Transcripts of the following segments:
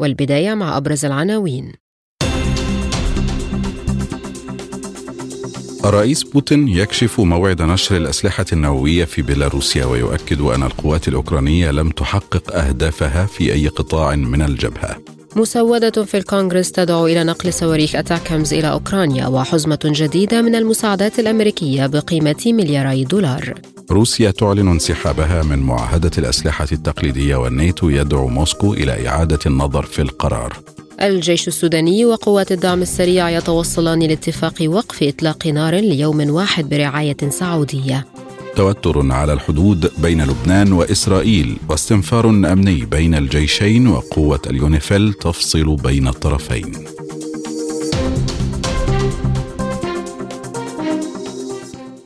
والبداية مع أبرز العناوين. الرئيس بوتين يكشف موعد نشر الأسلحة النووية في بيلاروسيا ويؤكد أن القوات الأوكرانية لم تحقق أهدافها في أي قطاع من الجبهة. مسودة في الكونغرس تدعو إلى نقل صواريخ أتاكمز إلى أوكرانيا وحزمة جديدة من المساعدات الأمريكية بقيمة ملياري دولار. روسيا تعلن انسحابها من معاهدة الأسلحة التقليدية والناتو يدعو موسكو إلى إعادة النظر في القرار. الجيش السوداني وقوات الدعم السريع يتوصلان لاتفاق وقف إطلاق نار ليوم واحد برعاية سعودية. توتر على الحدود بين لبنان وإسرائيل واستنفار أمني بين الجيشين وقوة اليونيفيل تفصل بين الطرفين.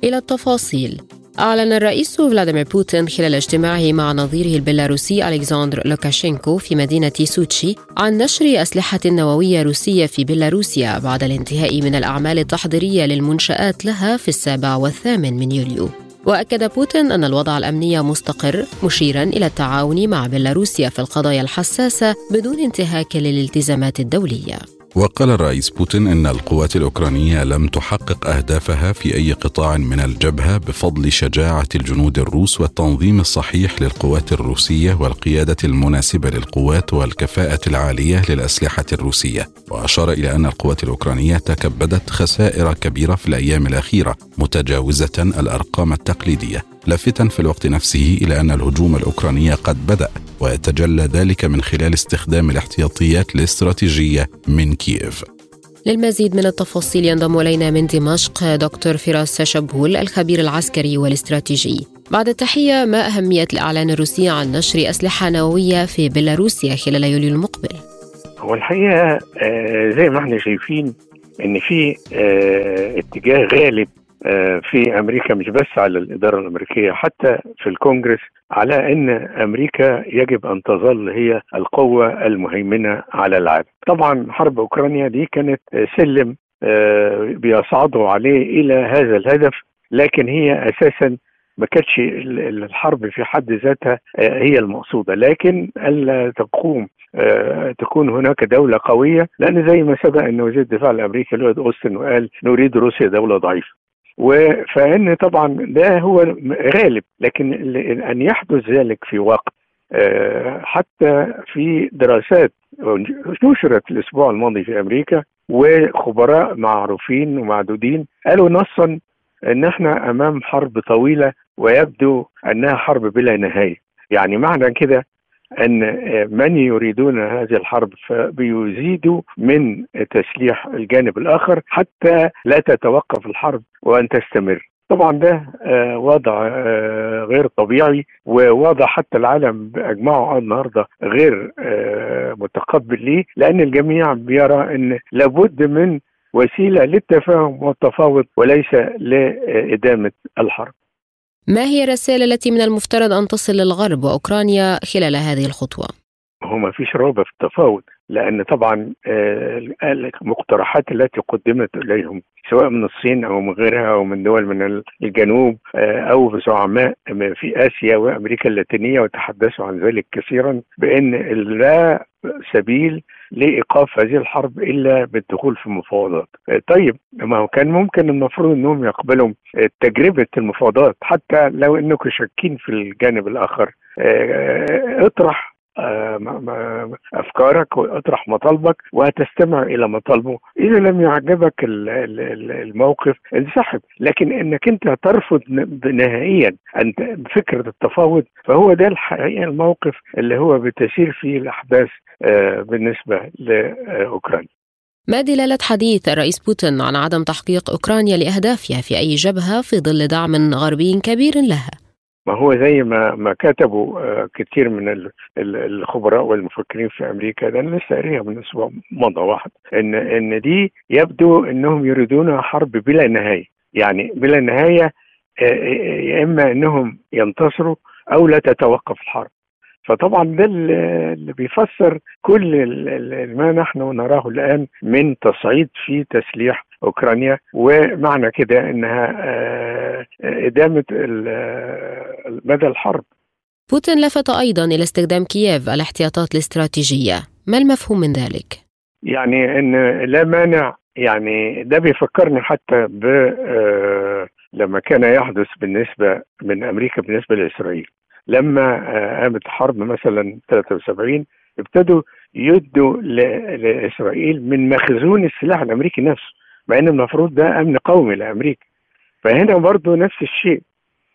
إلى التفاصيل. أعلن الرئيس فلاديمير بوتين خلال اجتماعه مع نظيره البيلاروسي ألكسندر لوكاشينكو في مدينة سوتشي عن نشر أسلحة نووية روسية في بيلاروسيا بعد الانتهاء من الأعمال التحضيرية للمنشآت لها في السابع والثامن من يوليو. وأكد بوتين أن الوضع الأمني مستقر مشيرا إلى التعاون مع بيلاروسيا في القضايا الحساسة بدون انتهاك للالتزامات الدولية. وقال الرئيس بوتين إن القوات الأوكرانية لم تحقق أهدافها في أي قطاع من الجبهة بفضل شجاعة الجنود الروس والتنظيم الصحيح للقوات الروسية والقيادة المناسبة للقوات والكفاءة العالية للأسلحة الروسية. وأشار إلى أن القوات الأوكرانية تكبدت خسائر كبيرة في الأيام الأخيرة متجاوزة الأرقام التقليدية. لافتا في الوقت نفسه إلى أن الهجوم الأوكراني قد بدأ. ويتجلى ذلك من خلال استخدام الاحتياطيات الاستراتيجية من كييف للمزيد من التفاصيل ينضم إلينا من دمشق دكتور فراس شبهول الخبير العسكري والاستراتيجي. بعد التحية ما أهمية الإعلان الروسي عن نشر أسلحة نووية في بيلاروسيا خلال يوليو المقبل؟ هو الحقيقة آه، زي ما إحنا شايفين إن في آه، اتجاه غالب في أمريكا مش بس على الإدارة الأمريكية حتى في الكونجرس على إن أمريكا يجب أن تظل هي القوة المهيمنة على العالم. طبعا حرب أوكرانيا دي كانت سلم آه، بيصعدوا عليه إلى هذا الهدف لكن هي أساسا ما كانتش الحرب في حد ذاتها آه، هي المقصودة لكن ألا تقوم تكون هناك دولة قوية لأن زي ما سبق أن وزير الدفاع الأمريكي لويد أوستن وقال نريد روسيا دولة ضعيفة فإن طبعا ده هو غالب لكن أن يحدث ذلك في وقت حتى في دراسات نشرت الأسبوع الماضي في أمريكا وخبراء معروفين ومعدودين قالوا نصا إن إحنا أمام حرب طويلة ويبدو أنها حرب بلا نهاية. يعني معنى كده أن من يريدون هذه الحرب فبيزيدوا من تسليح الجانب الآخر حتى لا تتوقف الحرب وأن تستمر. طبعا ده وضع غير طبيعي ووضع حتى العالم بأجمعه النهارده غير متقبل ليه لأن الجميع بيرى أن لابد من وسيلة للتفاهم والتفاوض وليس لإدامة الحرب. ما هي الرسالة التي من المفترض أن تصل للغرب وأوكرانيا خلال هذه الخطوة؟ هو ما فيش رغبة في التفاوض لأن طبعا المقترحات التي قدمت إليهم سواء من الصين أو من غيرها أو من دول من الجنوب أو زعماء في آسيا وأمريكا اللاتينية وتحدثوا عن ذلك كثيرا بأن لا سبيل لإيقاف هذه الحرب إلا بالدخول في مفاوضات. طيب ما هو كان ممكن المفروض إنهم يقبلوا تجربة المفاوضات حتى لو إنكم شاكين في الجانب الآخر اطرح أفكارك وأطرح مطالبك وهتستمع إلى مطالبه. إذا لم يعجبك الموقف انسحب. لكن إنك أنت ترفض نهائيا ان فكرة التفاوض فهو ده الحقيقة الموقف اللي هو بتسير فيه الأحداث بالنسبة لأوكرانيا. ما دلالة حديث الرئيس بوتين عن عدم تحقيق أوكرانيا لأهدافها في أي جبهة في ظل دعم غربي كبير لها؟ ما هو زي ما ما كتبوا آه، كتير من الخبراء والمفكرين في أمريكا ده أنا لسه قاريها من أسبوع مضى واحد ان إن دي يبدو إنهم يريدون حرب بلا نهاية. يعني بلا نهاية يا إما إنهم ينتصروا أو لا تتوقف الحرب. فطبعا ده اللي بيفسر كل ما نحن نراه الآن من تصعيد في تسليح أوكرانيا ومعنى كده إنها آه، إدامة مدى الحرب. بوتين لفت أيضا إلى استخدام كييف الاحتياطات الاستراتيجية. ما المفهوم من ذلك؟ يعني إن لا مانع يعني ده بيفكرني حتى ب آه، لما كان يحدث بالنسبة من أمريكا بالنسبة لإسرائيل. لما آه، قامت الحرب مثلا 73 ابتدوا يدوا لإسرائيل من مخزون السلاح الأمريكي نفسه. مع ان المفروض ده أمن قومي لأمريكا. فهنا برضو نفس الشيء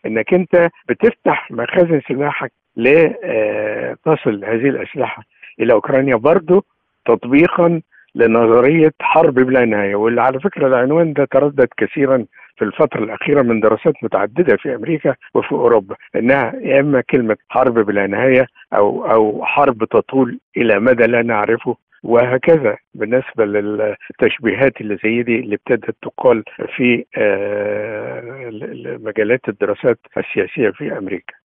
إنك أنت بتفتح مخازن سلاحك لتصل هذه الأسلحة إلى أوكرانيا برضو تطبيقا لنظرية حرب بلا نهاية. واللي على فكرة العنوان ده تردد كثيرا في الفترة الأخيرة من دراسات متعددة في أمريكا وفي أوروبا إنها يا إما كلمة حرب بلا نهاية أو أو حرب تطول إلى مدى لا نعرفه. وهكذا. بالنسبة للتشبيهات اللي زي دي اللي ابتدت تقال في آه، مجالات الدراسات السياسية في أمريكا.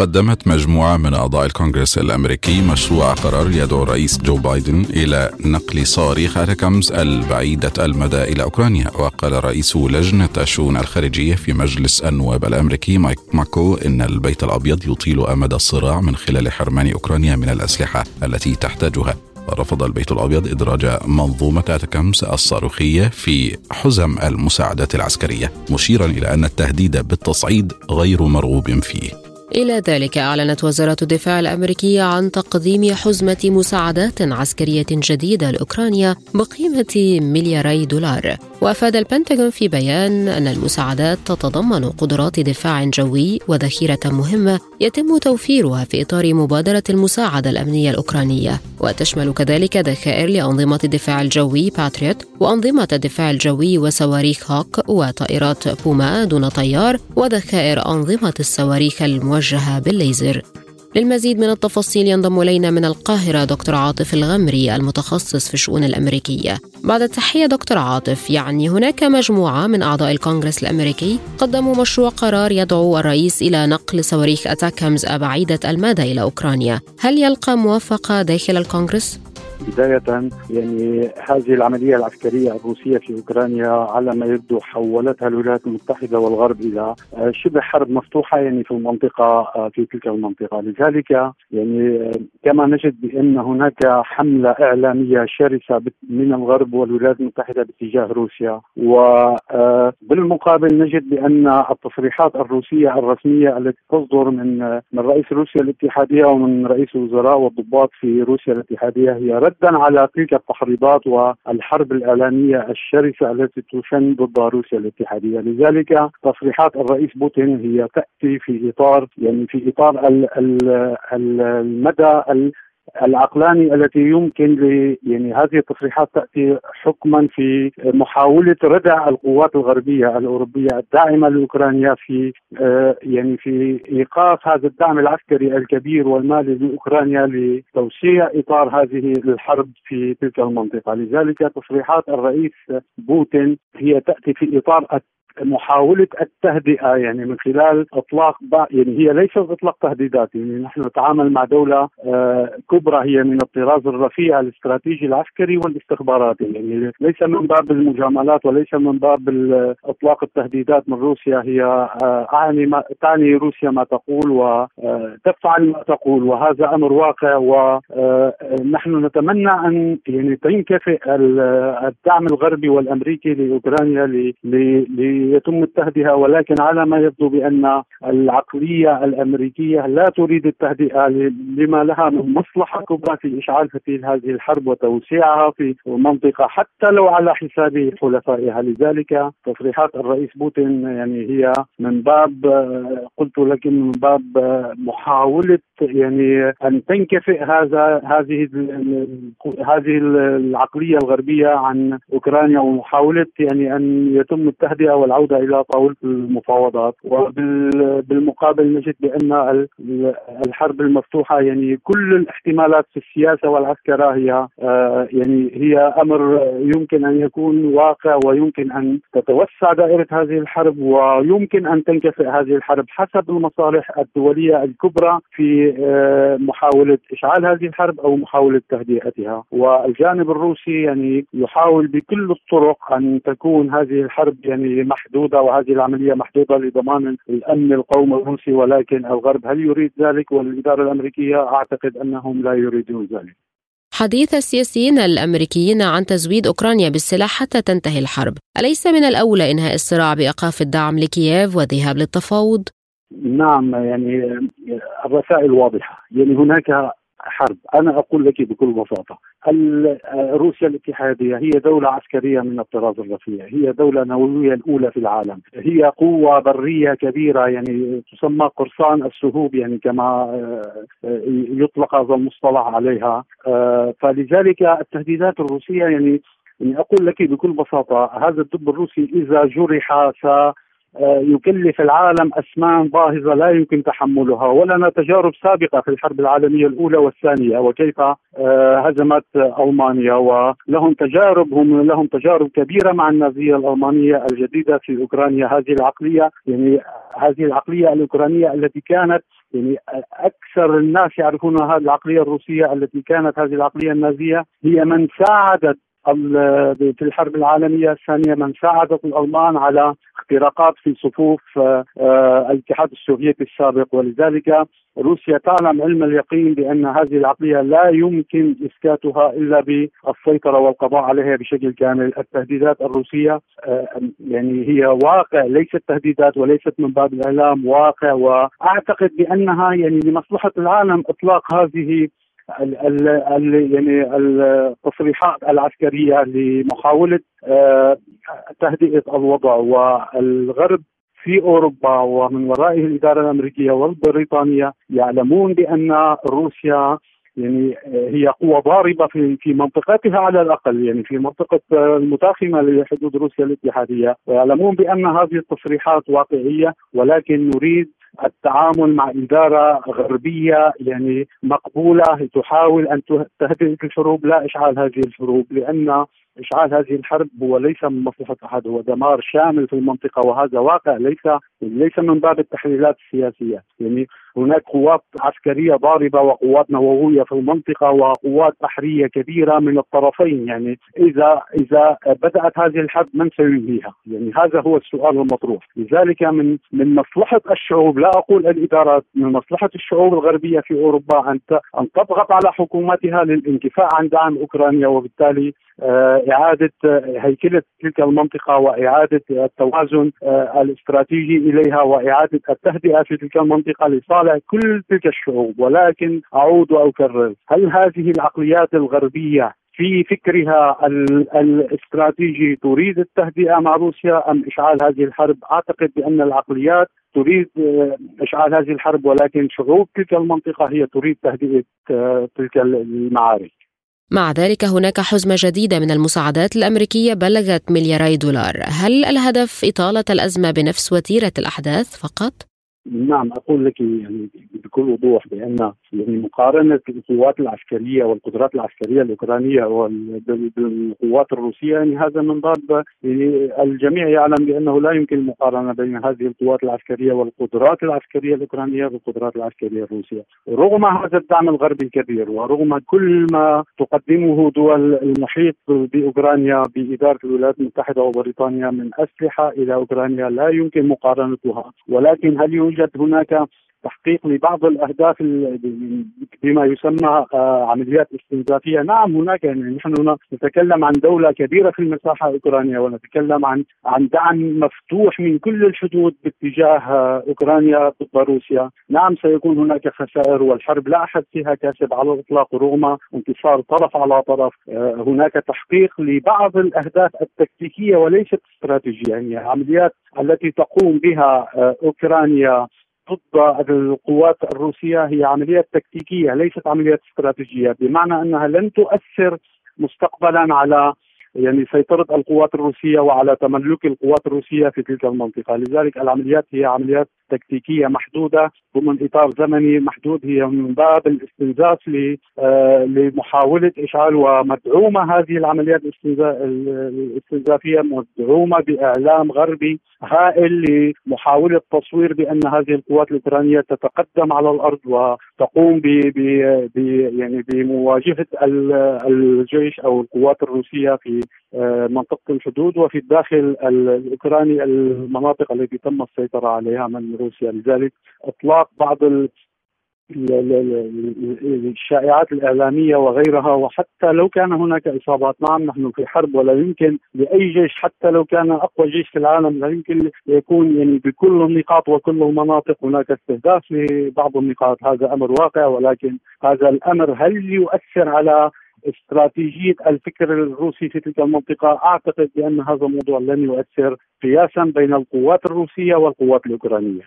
قدمت مجموعة من أعضاء الكونغرس الأمريكي مشروع قرار يدعو الرئيس جو بايدن إلى نقل صواريخ أتاكامز البعيدة المدى إلى أوكرانيا وقال رئيس لجنة الشؤون الخارجية في مجلس النواب الأمريكي مايك ماكو إن البيت الأبيض يطيل أمد الصراع من خلال حرمان أوكرانيا من الأسلحة التي تحتاجها. رفض البيت الأبيض إدراج منظومة اتاكامس الصاروخية في حزم المساعدات العسكرية مشيرا إلى أن التهديد بالتصعيد غير مرغوب فيه. إلى ذلك أعلنت وزارة الدفاع الأمريكية عن تقديم حزمة مساعدات عسكرية جديدة لأوكرانيا بقيمة ملياري دولار. وأفاد البنتاغون في بيان أن المساعدات تتضمن قدرات دفاع جوي وذخيرة مهمة يتم توفيرها في إطار مبادرة المساعدة الأمنية الأوكرانية. وتشمل كذلك ذخائر لأنظمة الدفاع الجوي باتريوت وأنظمة الدفاع الجوي وصواريخ هوك وطائرات بوما دون طيار وذخائر أنظمة الصواريخ الموجهة بالليزر للمزيد من التفاصيل ينضم إلينا من القاهرة دكتور عاطف الغمري المتخصص في الشؤون الأمريكية. بعد التحية دكتور عاطف يعني هناك مجموعة من أعضاء الكونغرس الأمريكي قدموا مشروع قرار يدعو الرئيس إلى نقل صواريخ أتاكامز بعيده المدى إلى أوكرانيا. هل يلقى موافقة داخل الكونغرس؟ بداية يعني هذه العملية العسكرية الروسية في أوكرانيا على ما يبدو حولتها الولايات المتحدة والغرب إلى آه، شبه حرب مفتوحة يعني في المنطقة آه، في تلك المنطقة. لذلك يعني آه، كما نجد بأن هناك حملة إعلامية شرسة من الغرب والولايات المتحدة باتجاه روسيا. وبالمقابل نجد بأن التصريحات الروسية الرسمية التي تصدر من من رئيس روسيا الاتحادية ومن رئيس الوزراء والضباط في روسيا الاتحادية هي ردا على تلك التحريضات والحرب الاعلاميه الشرسة التي تشن ضد روسيا الاتحادية، لذلك تصريحات الرئيس بوتين هي تأتي في إطار يعني في إطار المدى العقلاني التي يمكن ل يعني هذه التصريحات تأتي حكما في محاولة ردع القوات الغربية الأوروبية الداعمة لأوكرانيا في آه، يعني في إيقاف هذا الدعم العسكري الكبير والمالي لأوكرانيا لتوسيع إطار هذه الحرب في تلك المنطقة، لذلك تصريحات الرئيس بوتين هي تأتي في إطار محاولة التهدئة يعني من خلال إطلاق يعني هي ليست إطلاق تهديدات يعني نحن نتعامل مع دولة آه، كبرى هي من الطراز الرفيع الاستراتيجي العسكري والاستخباراتي يعني ليس من باب المجاملات وليس من باب إطلاق التهديدات من روسيا هي آه، أعني ما تعني روسيا ما تقول وتفعل ما تقول وهذا أمر واقع ونحن آه، نتمنى أن يعني تنكفئ الدعم الغربي والأمريكي لأوكرانيا يتم التهدئة ولكن على ما يبدو بأن العقلية الأمريكية لا تريد التهدئة لما لها من مصلحة كبرى في إشعال فتيل هذه الحرب وتوسيعها في منطقة حتى لو على حساب حلفائها. لذلك تصريحات الرئيس بوتين يعني هي من باب قلت لك من باب محاولة يعني أن تنكفئ هذا هذه هذه العقلية الغربية عن أوكرانيا ومحاولة يعني أن يتم التهدئة. والعوده إلى طاولة المفاوضات. وبالمقابل نجد بأن الحرب المفتوحة يعني كل الاحتمالات في السياسة والعسكره هي آه، يعني هي أمر يمكن أن يكون واقع ويمكن أن تتوسع دائرة هذه الحرب ويمكن أن تنكفئ هذه الحرب حسب المصالح الدولية الكبرى في آه، محاولة إشعال هذه الحرب أو محاولة تهدئتها. والجانب الروسي يعني يحاول بكل الطرق أن تكون هذه الحرب يعني محدودة وهذه العملية محدودة لضمان الأمن القومي الروسي ولكن الغرب هل يريد ذلك والإدارة الأمريكية أعتقد أنهم لا يريدون ذلك. حديث السياسيين الأمريكيين عن تزويد أوكرانيا بالسلاح حتى تنتهي الحرب، أليس من الأولى إنهاء الصراع بإيقاف الدعم لكييف والذهاب للتفاوض؟ نعم يعني الرسائل واضحة، يعني هناك حرب. أنا أقول لك بكل بساطة روسيا الاتحادية هي دولة عسكرية من الطراز الرفيع هي دولة نووية الأولى في العالم. هي قوة برية كبيرة يعني تسمى قرصان السهوب يعني كما آه، يطلق هذا المصطلح عليها. آه، فلذلك التهديدات الروسية يعني يعني أقول لك بكل بساطة هذا الدب الروسي إذا جرح يكلف العالم اسمان باهظة لا يمكن تحملها ولنا تجارب سابقة في الحرب العالمية الأولى والثانية وكيف آه، هزمت ألمانيا ولهم تجارب هم لهم تجارب كبيرة مع النازية الألمانية الجديدة في أوكرانيا هذه العقلية يعني هذه العقلية الأوكرانية التي كانت يعني أكثر الناس يعرفون هذه العقلية الروسية التي كانت هذه العقلية النازية هي من ساعدت في الحرب العالمية الثانية من ساعدت الألمان على اختراقات في صفوف آه، آه، الاتحاد السوفيتي السابق. ولذلك روسيا تعلم علم اليقين بأن هذه العقلية لا يمكن إسكاتها إلا بالسيطرة والقضاء عليها بشكل كامل، التهديدات الروسية آه، يعني هي واقع ليست تهديدات وليست من باب الإعلام واقع. وأعتقد بأنها يعني لمصلحة العالم إطلاق هذه ال ال يعني التصريحات العسكرية لمحاولة آه، تهدئة الوضع والغرب في أوروبا ومن ورائه الإدارة الأمريكية والبريطانية يعلمون بأن روسيا يعني هي قوة ضاربة في في منطقتها على الأقل يعني في منطقة المتاخمة لحدود روسيا الاتحادية ويعلمون بأن هذه التصريحات واقعية ولكن نريد التعامل مع إدارة غربية يعني مقبولة تحاول أن تهدئ الحروب لا إشعال هذه الحروب لأن إشعال هذه الحرب هو ليس من مصلحة أحد هو دمار شامل في المنطقة وهذا واقع ليس ليس من باب التحليلات السياسية. يعني هناك قوات عسكرية ضاربة وقوات نووية في المنطقة وقوات بحرية كبيرة من الطرفين يعني إذا إذا بدأت هذه الحرب من سينهيها؟ يعني هذا هو السؤال المطروح، لذلك من من مصلحة الشعوب لا أقول الادارات من مصلحة الشعوب الغربية في أوروبا أن أن تضغط على حكوماتها للانكفاء عن دعم أوكرانيا وبالتالي آه، إعادة هيكلة تلك المنطقة وإعادة التوازن آه، الاستراتيجي إليها وإعادة التهدئة في تلك المنطقة لصالح كل تلك الشعوب ولكن أعود وأكرر هل هذه العقليات الغربية في فكرها الاستراتيجي تريد التهدئة مع روسيا أم إشعال هذه الحرب؟ أعتقد بأن العقليات تريد آه، إشعال هذه الحرب ولكن شعوب تلك المنطقة هي تريد تهدئة تلك المعارك. مع ذلك هناك حزمة جديدة من المساعدات الأمريكية بلغت ملياري دولار هل الهدف إطالة الأزمة بنفس وتيرة الأحداث فقط؟ نعم أقول لك يعني بكل وضوح بأن يعني مقارنة القوات العسكرية والقدرات العسكرية الأوكرانية بالقوات الروسية يعني هذا من باب يعني الجميع يعلم بأنه لا يمكن المقارنة بين هذه القوات العسكرية والقدرات العسكرية الأوكرانية بالقدرات العسكرية الروسية، رغم هذا الدعم الغربي الكبير ورغم كل ما تقدمه دول المحيط بأوكرانيا بإدارة الولايات المتحدة وبريطانيا من أسلحة إلى أوكرانيا لا يمكن مقارنتها، ولكن هل يوجد يوجد هناك تحقيق لبعض الأهداف بما يسمى آه، عمليات استنزافية، نعم هناك يعني نحن نتكلم عن دولة كبيرة في المساحة اوكرانيا ونتكلم عن عن دعم مفتوح من كل الحدود باتجاه آه، أوكرانيا ضد روسيا، نعم سيكون هناك خسائر والحرب لا أحد فيها كاسب على الإطلاق رغم انتصار طرف على طرف، آه، هناك تحقيق لبعض الأهداف التكتيكية وليست استراتيجية، يعني العمليات التي تقوم بها أوكرانيا ضد القوات الروسية هي عمليات تكتيكية ليست عمليات استراتيجية بمعنى أنها لن تؤثر مستقبلا على يعني سيطرة القوات الروسية وعلى تملك القوات الروسية في تلك المنطقة. لذلك العمليات هي عمليات تكتيكية محدودة ضمن إطار زمني محدود هي من باب الاستنزاف آه، لمحاولة إشعال ومدعومة هذه العمليات الاستنزافية مدعومة بإعلام غربي هائل لمحاولة تصوير بأن هذه القوات الأوكرانية تتقدم على الأرض وتقوم ب يعني بمواجهة الجيش أو القوات الروسية في آه، منطقة الحدود وفي الداخل الأوكراني المناطق التي تم السيطرة عليها من روسيا. لذلك إطلاق بعض الشائعات الإعلامية وغيرها وحتى لو كان هناك إصابات نعم نحن في حرب ولا يمكن لأي جيش حتى لو كان أقوى جيش في العالم لا يمكن يكون يعني بكل النقاط وكل المناطق هناك استهداف لبعض النقاط. هذا أمر واقع ولكن هذا الأمر هل يؤثر على استراتيجية الفكر الروسي في تلك المنطقة أعتقد بأن هذا الموضوع لن يؤثر قياسا بين القوات الروسية والقوات الأوكرانية.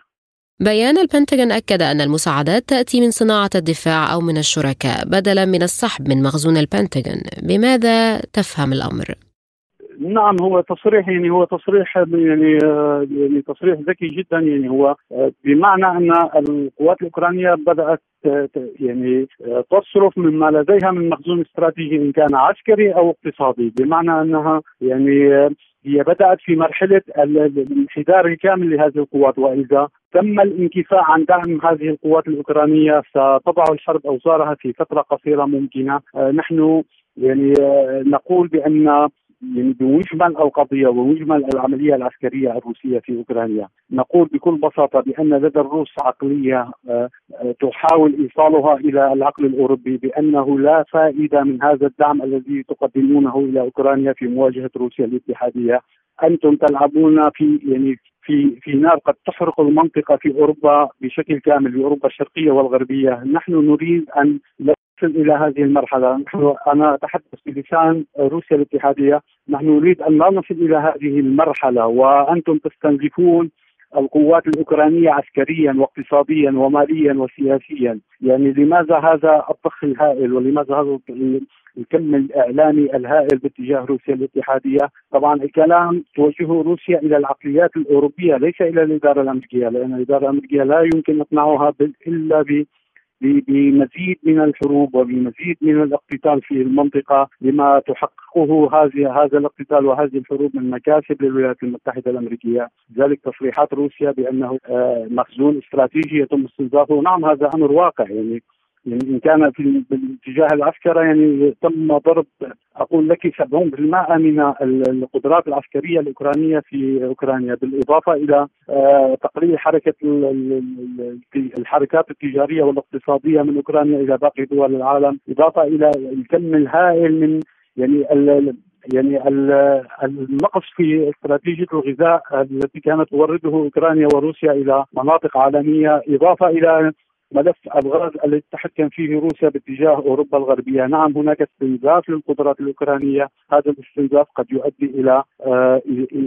بيان البنتاغون أكد أن المساعدات تأتي من صناعة الدفاع أو من الشركاء بدلا من السحب من مخزون البنتاغون بماذا تفهم الأمر؟ نعم هو تصريح يعني هو تصريح يعني يعني تصريح ذكي جدا يعني. هو بمعنى أن القوات الأوكرانية بدأت يعني تصرف مما لديها من مخزون استراتيجي إن كان عسكري أو اقتصادي. بمعنى أنها يعني هي بدأت في مرحلة الانحدار الكامل لهذه القوات. وإذا تم الانكفاء عن دعم هذه القوات الأوكرانية ستضع الحرب أوزارها في فترة قصيرة ممكنة. نحن يعني نقول بأن يعني بمجمل القضية ومجمل العملية العسكرية الروسية في أوكرانيا، نقول بكل بساطة بأن لدى الروس عقلية آه، آه، تحاول إيصالها إلى العقل الأوروبي بأنه لا فائدة من هذا الدعم الذي تقدمونه إلى أوكرانيا في مواجهة روسيا الاتحادية، أنتم تلعبون في يعني في في نار قد تحرق المنطقة في أوروبا بشكل كامل في أوروبا الشرقية والغربية، نحن نريد أن نصل إلى هذه المرحلة، نحن أنا أتحدث بلسان روسيا الاتحادية، نحن نريد أن لا نصل إلى هذه المرحلة وأنتم تستنزفون القوات الأوكرانية عسكريا واقتصاديا وماليا وسياسيا، يعني لماذا هذا الضخ الهائل ولماذا هذا الكم الإعلامي الهائل باتجاه روسيا الاتحادية، طبعا الكلام توجهه روسيا إلى العقليات الأوروبية ليس إلى الإدارة الأمريكية، لأن الإدارة الأمريكية لا يمكن إقناعها إلا بمزيد من الحروب وبمزيد من الاقتتال في المنطقة لما تحققه هذه هذا الاقتتال وهذه الحروب من مكاسب للولايات المتحدة الأمريكية، ذلك تصريحات روسيا بأنه آه، مخزون استراتيجي يتم استنزافه، نعم هذا أمر واقع يعني يعني إن كان في الاتجاه العسكري يعني تم ضرب أقول لك 70% من القدرات العسكرية الأوكرانية في أوكرانيا بالإضافة إلى آه، تقليل حركة الحركات التجارية والاقتصادية من أوكرانيا إلى باقي دول العالم إضافة إلى الكم الهائل من يعني يعني النقص في استراتيجية الغذاء التي كانت تورده أوكرانيا وروسيا إلى مناطق عالمية إضافة إلى ملف الغاز الذي تتحكم فيه روسيا باتجاه أوروبا الغربية، نعم هناك استنزاف للقدرات الأوكرانية، هذا الاستنزاف قد يؤدي إلى آه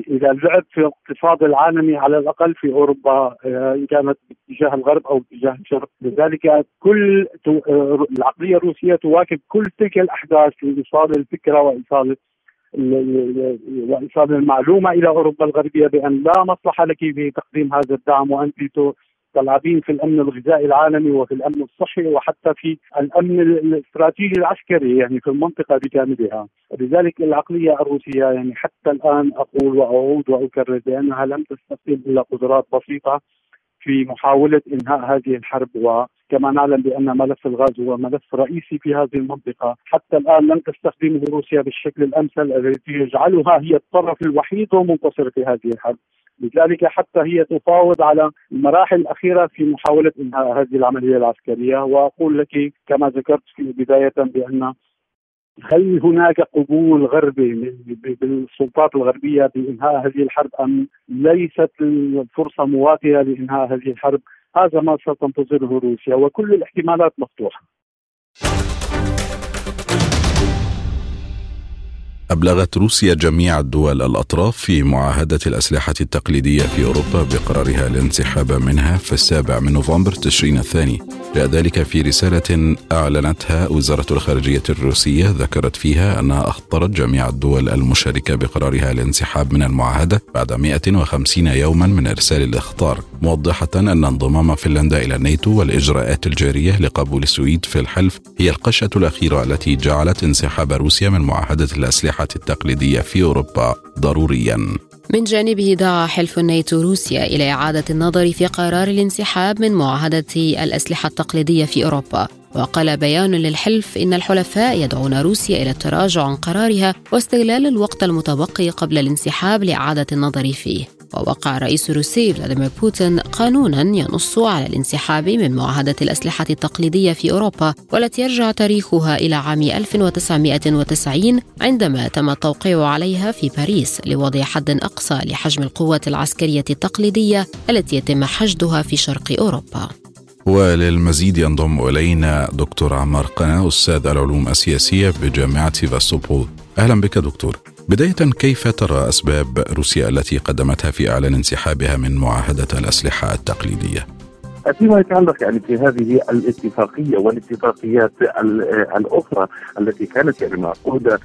إلى اللعب في الاقتصاد العالمي على الأقل في أوروبا آه إن كانت باتجاه الغرب أو باتجاه الشرق، لذلك كل آه العقلية الروسية تواكب كل تلك الأحداث لايصال الفكرة وإيصال وإيصال المعلومة إلى أوروبا الغربية بأن لا مصلحة لك في تقديم هذا الدعم. وأنت مستلعبين في الأمن الغذائي العالمي وفي الأمن الصحي وحتى في الأمن الاستراتيجي العسكري يعني في المنطقة بكاملها، لذلك العقلية الروسية يعني حتى الآن أقول وأعود وأكرر بأنها لم تستخدم إلا قدرات بسيطة في محاولة إنهاء هذه الحرب وكما نعلم بأن ملف الغاز هو ملف رئيسي في هذه المنطقة، حتى الآن لم تستخدمه روسيا بالشكل الأمثل الذي يجعلها هي الطرف الوحيد والمنتصر في هذه الحرب. لذلك حتى هي تفاوض على المراحل الأخيرة في محاولة إنهاء هذه العملية العسكرية وأقول لك كما ذكرت بداية بأن هل هناك قبول غربي بالسلطات الغربية بإنهاء هذه الحرب أم ليست الفرصة مواتية لإنهاء هذه الحرب؟ هذا ما ستنتظره روسيا وكل الاحتمالات مفتوحة. أبلغت روسيا جميع الدول الأطراف في معاهدة الأسلحة التقليدية في أوروبا بقرارها الانسحاب منها في السابع من نوفمبر تشرين الثاني. جاء ذلك في رسالة أعلنتها وزارة الخارجية الروسية ذكرت فيها أنها أخطرت جميع الدول المشاركة بقرارها الانسحاب من المعاهدة بعد 150 يوما من إرسال الإخطار. موضحة أن انضمام فنلندا إلى الناتو والإجراءات الجارية لقبول السويد في الحلف هي القشة الأخيرة التي جعلت انسحاب روسيا من معاهدة الأسلحة. التقليدية في أوروبا ضروريا. من جانبه دعا حلف الناتو روسيا إلى إعادة النظر في قرار الانسحاب من معاهدة الأسلحة التقليدية في أوروبا. وقال بيان للحلف إن الحلفاء يدعون روسيا إلى التراجع عن قرارها واستغلال الوقت المتبقي قبل الانسحاب لإعادة النظر فيه. ووقع الرئيس الروسي فلاديمير بوتين قانونا ينص على الانسحاب من معاهدة الأسلحة التقليدية في أوروبا والتي يرجع تاريخها إلى عام 1990 عندما تم التوقيع عليها في باريس لوضع حد أقصى لحجم القوات العسكرية التقليدية التي يتم حشدها في شرق أوروبا. وللمزيد ينضم إلينا دكتور عمار قنا أستاذ العلوم السياسية بجامعة سيفاستوبول. أهلا بك دكتور. بداية كيف ترى أسباب روسيا التي قدمتها في إعلان انسحابها من معاهدة الأسلحة التقليدية؟ فيما يتعلق يعني في هذه الاتفاقية والاتفاقيات الأخرى التي كانت يعني معقودة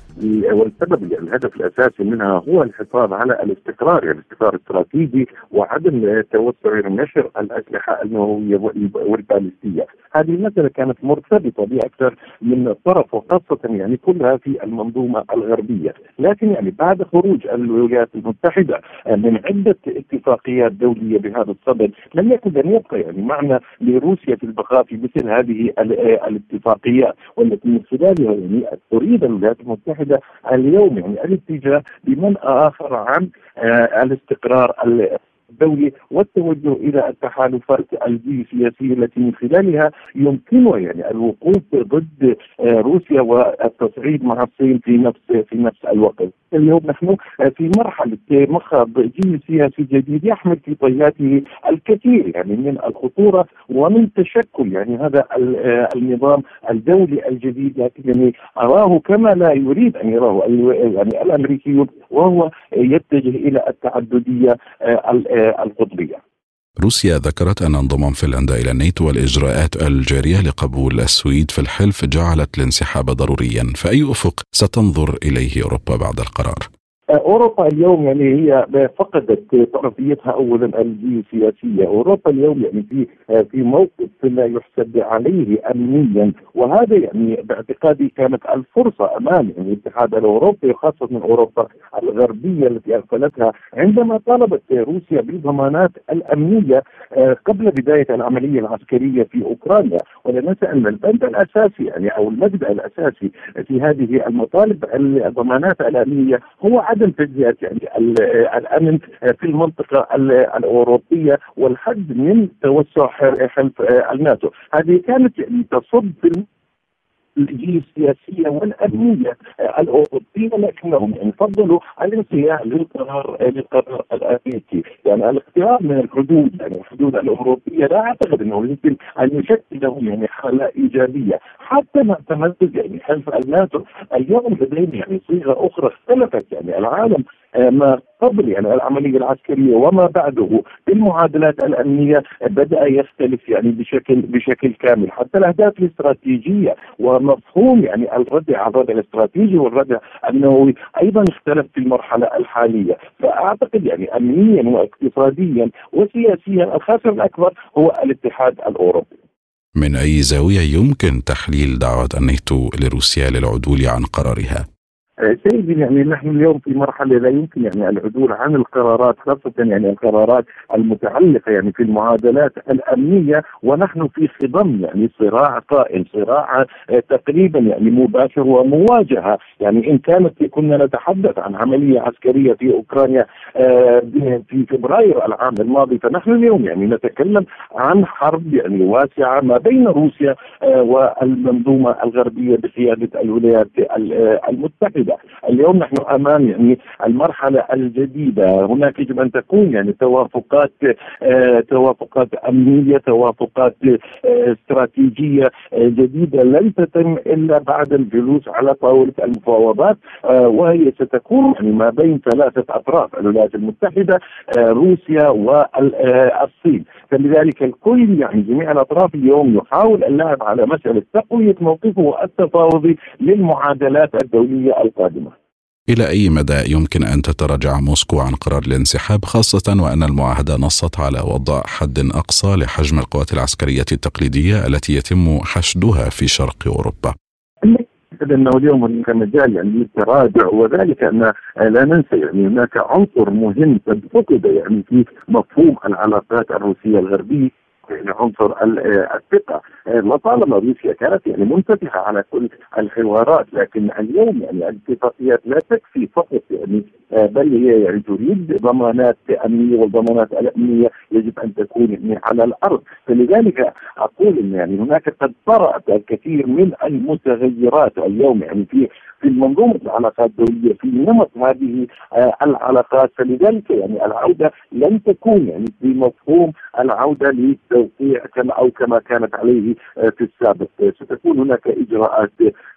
والسبب يعني الهدف الأساسي منها هو الحفاظ على الاستقرار يعني الاستقرار الاستراتيجي وعدم توسع نشر الأسلحة النووية والبالستية، هذه المسألة كانت مرتبطة بأكثر من طرف وخاصة يعني كلها في المنظومة الغربية، لكن يعني بعد خروج الولايات المتحدة من عدة اتفاقيات دولية بهذا الصدد لم يكن لن يبقى يعني معنى لروسيا في البقاء في مثل هذه الاتفاقيات والتي من خلالها يعني تريد الولايات المتحدة اليوم يعني الاتجاه بمنأى آخر عن آه، الاستقرار الدولي والتوجه إلى التحالفات الجيوسياسيه التي من خلالها يمكنها يعني الوقوف ضد آه، روسيا والتصعيد مع الصين في نفس في نفس الوقت. اليوم نحن في مرحلة مخاض جيوسياسي جديد يحمل في طياته الكثير يعني من الخطورة ومن تشكل يعني هذا آه، النظام الدولي الجديد لكنني أراه كما لا يريد أن يراه يعني الأمريكيون وهو يتجه إلى التعددية آه، القطبية. روسيا ذكرت أن انضمام فنلندا إلى الناتو والإجراءات الجارية لقبول السويد في الحلف جعلت الانسحاب ضروريا فأي أفق ستنظر إليه أوروبا بعد القرار؟ أوروبا اليوم يعني هي فقدت طرفيتها اولا الجيوسياسيه، أوروبا اليوم يعني في في موقف لا يحسب عليه امنيا وهذا يعني باعتقادي كانت الفرصة أمام يعني الاتحاد الأوروبي وخاصه من أوروبا الغربية التي اغفلتها عندما طالبت روسيا بالضمانات الأمنية آه، قبل بداية العملية العسكرية في أوكرانيا، ولا أن البند الأساسي يعني أو المبدأ الأساسي في هذه المطالب الضمانات الأمنية هو عدم عدم تجزئه يعني الامن في المنطقة الأوروبية والحد من توسع حلف الناتو، هذه كانت تصب في الجيوسياسيه والأمنية الأوروبية لكنهم يعني فضلوا الانصياع للقرار للقرار الأمريكي، يعني الاختيار من الحدود يعني الحدود الأوروبية لا أعتقد أنه يمكن أن يشكل له يعني حالة إيجابية، حتى مع تمدد يعني حلف الناتو اليوم لدينا يعني صيغة أخرى اختلفت يعني العالم ما قبل يعني العملية العسكرية وما بعده. المعادلات الأمنية بدأ يختلف يعني بشكل بشكل كامل. حتى الأهداف الاستراتيجية ومفهوم يعني الردع على الردع الاستراتيجي والردع النووي أيضا اختلف في المرحلة الحالية. فأعتقد يعني امنيا واقتصاديا وسياسيا الخاسر الأكبر هو الاتحاد الأوروبي. من أي زاوية يمكن تحليل دعوة الناتو لروسيا للعدول عن قرارها؟ سيدي يعني نحن اليوم في مرحلة لا يمكن يعني العدول عن القرارات خاصة يعني القرارات المتعلقة يعني في المعادلات الأمنية ونحن في خضم يعني صراع قائم صراع تقريبا يعني مباشر ومواجهة. يعني إن كانت كنا نتحدث عن عملية عسكرية في أوكرانيا في فبراير العام الماضي فنحن اليوم يعني نتكلم عن حرب يعني واسعة ما بين روسيا والمنظومة الغربية بقيادة الولايات المتحدة، اليوم نحن أمام يعني المرحلة الجديدة، هناك يجب أن تكون يعني توافقات آه، توافقات أمنية، توافقات آه، استراتيجية آه، جديدة لن تتم إلا بعد الجلوس على طاولة المفاوضات وهي ستكون يعني ما بين ثلاثة أطراف الولايات المتحدة روسيا والصين، فلذلك الكل يعني جميع الأطراف اليوم يحاول اللعب على مسألة تقوية موقفه التفاوضي للمعادلات الدولية القادمه. إلى أي مدى يمكن أن تتراجع موسكو عن قرار الانسحاب خاصة وأن المعاهدة نصت على وضع حد أقصى لحجم القوات العسكرية التقليدية التي يتم حشدها في شرق أوروبا؟ اعتقد أنه اليوم هناك مجال يعني للتراجع وذلك أن لا ننسى يعني هناك عنصر مهم قد فقد يعني في مفهوم العلاقات الروسية الغربية عنصر الثقة. لطالما روسيا كانت يعني منفتحة على كل الحوارات لكن اليوم يعني الاتفاقيات لا تكفي فقط يعني بل هي يعني تريد ضمانات أمنية والضمانات الأمنية يجب أن تكون يعني على الأرض. فلذلك أقول إن يعني هناك قد طرأت الكثير من المتغيرات اليوم يعني في في منظومه العلاقات الدولية في نمط هذه آه، العلاقات. فلذلك يعني العودة لن تكون يعني بمفهوم العودة للتوقيع كما أو كما كانت عليه آه، في السابق. ستكون هناك إجراءات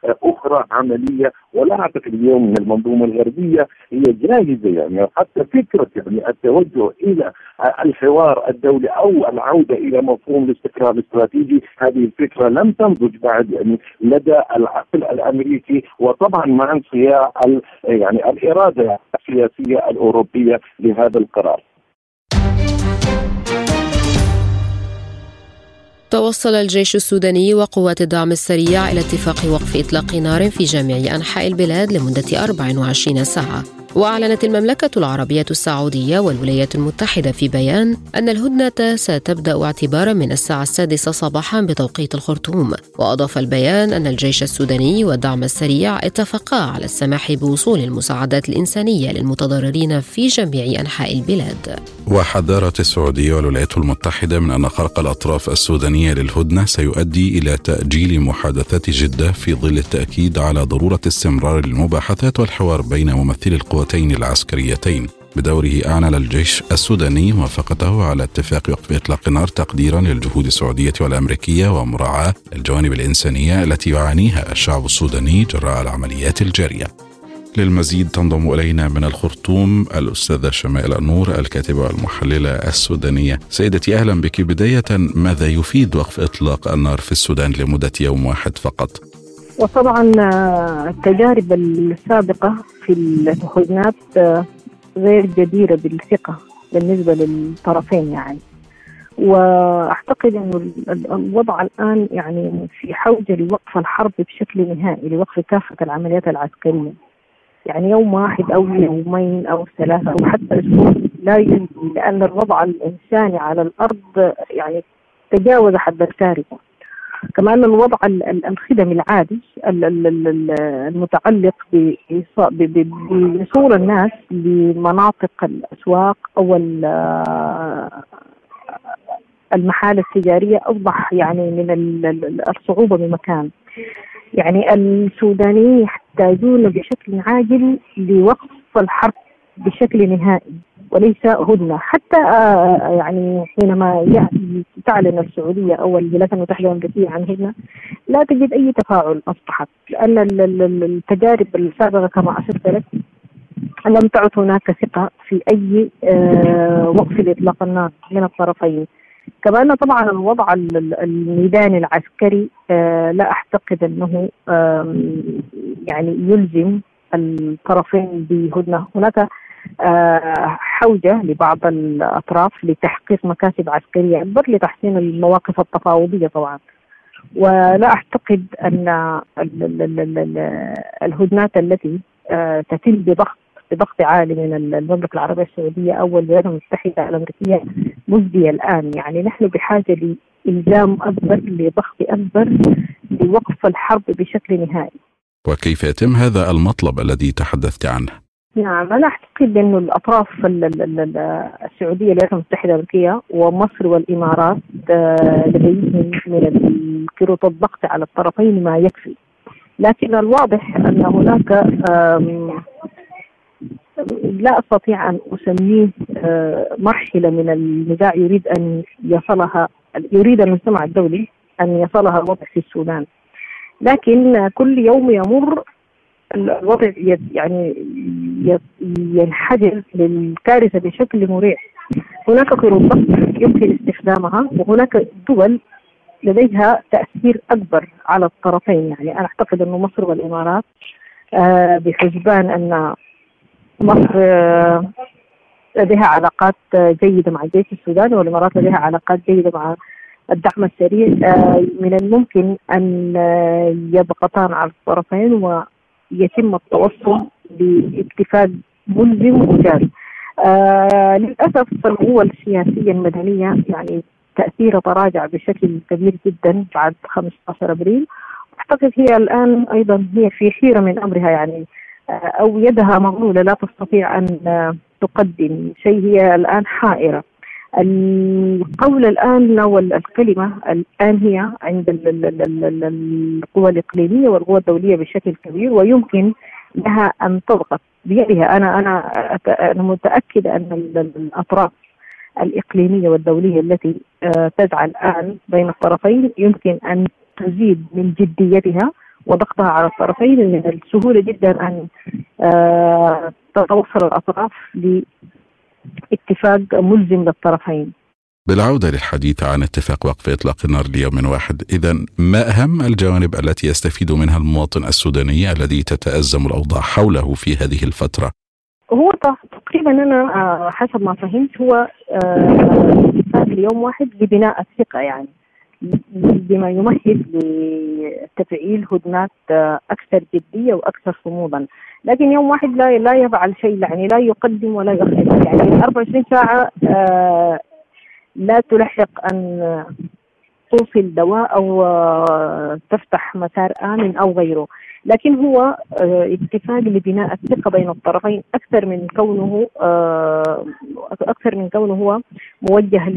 آه، أخرى عملية. ولا أعتقد اليوم إن المنظومة الغربية هي جاهزة يعني. حتى فكرة يعني التوجه إلى الحوار الدولي أو العودة إلى مفهوم الاستقرار الاستراتيجي هذه الفكرة لم تنضج بعد يعني لدى العقل الأمريكي. وطبعا مع انصياع يعني الإرادة السياسية الأوروبية لهذا القرار. توصل الجيش السوداني وقوات الدعم السريع إلى اتفاق وقف إطلاق نار في جميع أنحاء البلاد لمدة 24 ساعة وأعلنت المملكة العربية السعودية والولايات المتحدة في بيان أن الهدنة ستبدأ اعتبارا من الساعة السادسة صباحا بتوقيت الخرطوم. وأضاف البيان أن الجيش السوداني والدعم السريع اتفقا على السماح بوصول المساعدات الإنسانية للمتضررين في جميع أنحاء البلاد. وحذرت السعودية والولايات المتحدة من أن خرق الأطراف السودانية للهدنة سيؤدي إلى تأجيل محادثات جدة في ظل التأكيد على ضرورة استمرار المباحثات والحوار بين ممثلي القوتين العسكريتين بدوره أعلن الجيش السوداني موافقته على اتفاق وقف إطلاق النار تقديرا للجهود السعودية والأمريكية ومراعاة الجوانب الإنسانية التي يعانيها الشعب السوداني جراء العمليات الجارية للمزيد تنضم إلينا من الخرطوم الأستاذة شمائل النور الكاتبة والمحللة السودانية. سيدتي أهلا بك بداية ماذا يفيد وقف إطلاق النار في السودان لمدة يوم واحد فقط؟ وطبعا آه، التجارب السابقة في الهدنات آه، غير جديرة بالثقة بالنسبة للطرفين يعني. وأعتقد إنه الوضع الآن يعني في حوجة لوقف الحرب بشكل نهائي لوقف كافة العمليات العسكرية يعني يوم واحد أو يومين أو ثلاثة أو حتى أسبوع لا يجدي لأن الوضع الإنساني على الأرض يعني تجاوز حد الكارثة كمان الوضع الخدمي العادي المتعلق بوصول الناس لمناطق الأسواق أو المحال التجارية أصبح يعني من الصعوبة بمكان. يعني السودانيين يحتاجون بشكل عاجل لوقف الحرب بشكل نهائي. وليس هدنة حتى آه، يعني حينما تعلن السعودية أو الولايات المتحدة الأمريكية عن هدنة لا تجد أي تفاعل أصبحت. لأن التجارب السابقة كما أشرت لك لم تعد هناك ثقة في أي آه، وقف لإطلاق النار من الطرفين. كمان طبعا الوضع الميداني العسكري آه، لا أعتقد أنه يعني يلزم الطرفين بهدنه هناك آه، حوجة لبعض الأطراف لتحقيق مكاسب عسكرية اكبر لتحسين المواقف التفاوضية طبعا ولا أعتقد أن الهدنات التي آه، تتم بضغط بضغط عالي من المملكة العربية السعودية أو الولايات المتحدة الأمريكية مجديه الآن يعني نحن بحاجة لإلزام أكبر لضغط أكبر لوقف الحرب بشكل نهائي. وكيف يتم هذا المطلب الذي تحدثت عنه؟ نعم أنا أعتقد إنه الأطراف السعودية الولايات المتحدة الأمريكية ومصر والإمارات آه، لديهم من كروت الضغط على الطرفين ما يكفي. لكن الواضح أن هناك لا أستطيع أن أسميه آه، مرحلة من النزاع يريد أن يصلها يريد المجتمع الدولي أن يصلها الوضع في السودان. لكن كل يوم يمر الوضع يعني ينحدر للكارثة بشكل مريح. هناك ضغط يمكن استخدامها وهناك دول لديها تأثير أكبر على الطرفين. يعني أنا أعتقد انه مصر والإمارات آه، بحسبان أن مصر آه، لديها علاقات جيدة مع الجيش السوداني والإمارات لديها علاقات جيدة مع الدعم السريع. آه، من الممكن أن يضغطان على الطرفين ويتم التوصل لاتفاق ملزم وجاري. آه للأسف القوى السياسيه المدنيه يعني تاثيرها تراجع بشكل كبير جدا بعد 15 أبريل. أعتقد هي الآن أيضا هي في حيرة من أمرها يعني أو يدها مغلولة لا تستطيع أن تقدم شيء. هي الآن حائرة. القول الآن أو الكلمة الآن هي عند القوى الإقليمية والقوى الدولية بشكل كبير ويمكن لها أن تضغط. بيدها أنا أنا أنا متأكدة أن الأطراف الإقليمية والدولية التي آه، تسعى الآن بين الطرفين يمكن أن تزيد من جديتها وضغطها على الطرفين من السهولة جدا أن آه، تتوصل الأطراف لاتفاق ملزم للطرفين. بالعودة للحديث عن اتفاق وقف إطلاق النار ليوم واحد إذا ما أهم الجوانب التي يستفيد منها المواطن السوداني الذي تتأزم الأوضاع حوله في هذه الفترة هو تقريبا أنا آه، حسب ما فهمت هو آه، اتفاق ليوم واحد لبناء الثقة يعني بما يمهد لتفعيل هدنات أكثر جدية وأكثر صمودا لكن يوم واحد لا لا يفعل شيء يعني لا يقدم ولا يؤخر يعني 24 ساعة آه، لا تلحق أن توصل دواء أو آه، تفتح مسار آمن أو غيره. لكن هو آه، اتفاق لبناء الثقة بين الطرفين. أكثر من كونه آه، أكثر من كونه هو موجه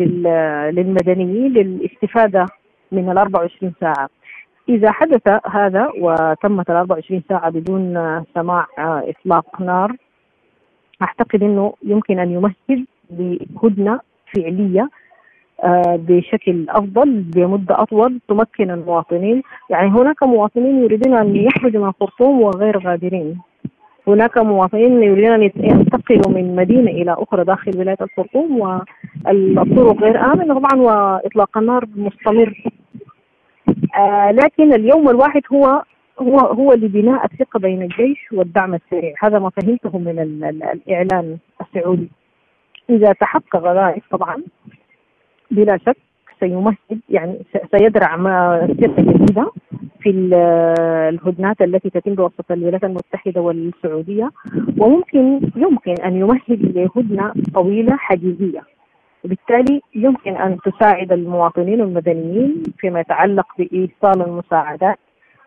للمدنيين للاستفادة من ال 24 ساعة. إذا حدث هذا وتمت ال 24 ساعة بدون سماع إطلاق نار أعتقد إنه يمكن أن يمهد لهدنة فعلية آه، بشكل أفضل بمدة أطول تمكن المواطنين، يعني هناك مواطنين يريدون أن يخرجوا من الخرطوم وغير غادرين. هناك مواطنين يريدون أن ينتقلوا من مدينة إلى أخرى داخل ولاية الخرطوم والطرق غير آمنة طبعا وإطلاق النار مستمر. آه لكن اليوم الواحد هو هو هو لبناء الثقة بين الجيش والدعم السريع، هذا ما فهمته من الإعلان السعودي. إذا تحقق ذلك طبعا بلا شك سيمهد يعني سيدرع ثقة جديدة في الهدنات التي تتم بواسطة الولايات المتحدة والسعودية. وممكن يمكن أن يمهد لهدنة طويلة حقيقية وبالتالي يمكن أن تساعد المواطنين المدنيين فيما يتعلق بإيصال المساعدات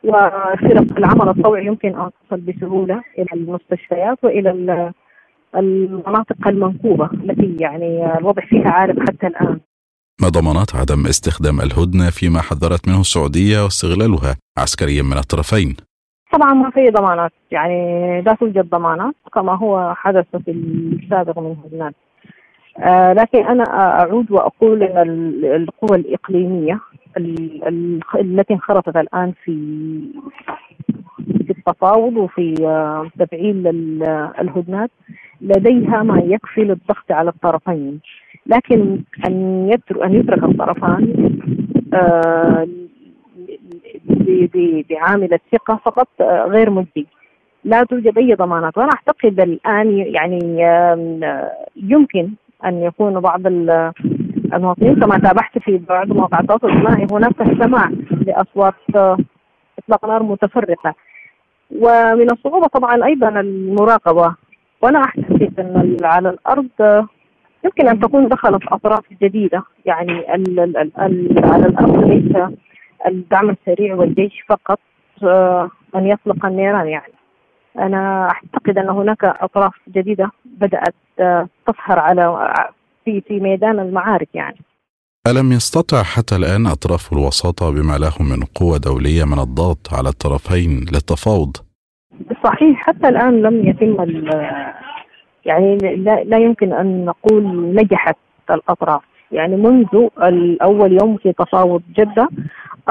وفرق العمل الطوعي يمكن أن تصل بسهولة إلى المستشفيات وإلى المناطق المنكوبة التي يعني الوضع فيها عارف حتى الآن ما ضمانات عدم استخدام الهدنة فيما حذرت منه السعودية واستغلالها عسكريا من الطرفين؟ طبعا ما في ضمانات يعني لا توجد ضمانات كما هو حدث في السابق من هدنات آه لكن أنا أعود وأقول إن القوى الإقليمية التي انخرطت الآن في في التفاوض وفي آه، تفعيل الهدنات لديها ما يكفي للضغط على الطرفين. لكن أن يترك أن يترك الطرفان آه، بعامل الثقة فقط غير مجدي. لا توجد أي ضمانات. وأنا أعتقد الآن يعني يمكن أن يكون بعض المواطنين كما تابعت في بعض مواقع التواصل الاجتماعي هناك سماع لأصوات إطلاق نار متفرقة. ومن الصعوبة طبعا أيضا المراقبة. وأنا أعتقد أن على الأرض يمكن أن تكون دخلت أطراف جديدة. يعني ال ال ال على الأرض ليس الدعم السريع والجيش فقط آه، أن يطلق النيران يعني. أنا أعتقد أن هناك أطراف جديدة بدأت آه، تظهر على في في ميدان المعارك يعني. ألم يستطع حتى الآن أطراف الوساطة بما له من قوة دولية من الضغط على الطرفين للتفاوض؟ صحيح حتى الآن لم يتم يعني لا, لا يمكن أن نقول نجحت الأطراف. يعني منذ الأول يوم في تفاوض جدة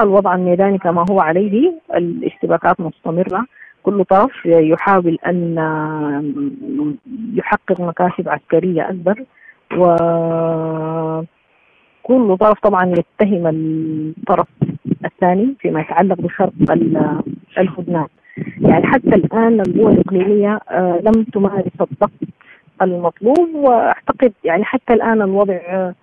الوضع الميداني كما هو عليه الاشتباكات مستمرة. كل طرف يحاول أن يحقق مكاسب عسكرية أكبر و كل طرف طبعا يتهم الطرف الثاني فيما يتعلق بخرق الهدنات يعني حتى الآن القوى الإقليمية آه، لم تمارس الضغط المطلوب وأعتقد يعني حتى الآن الوضع آه،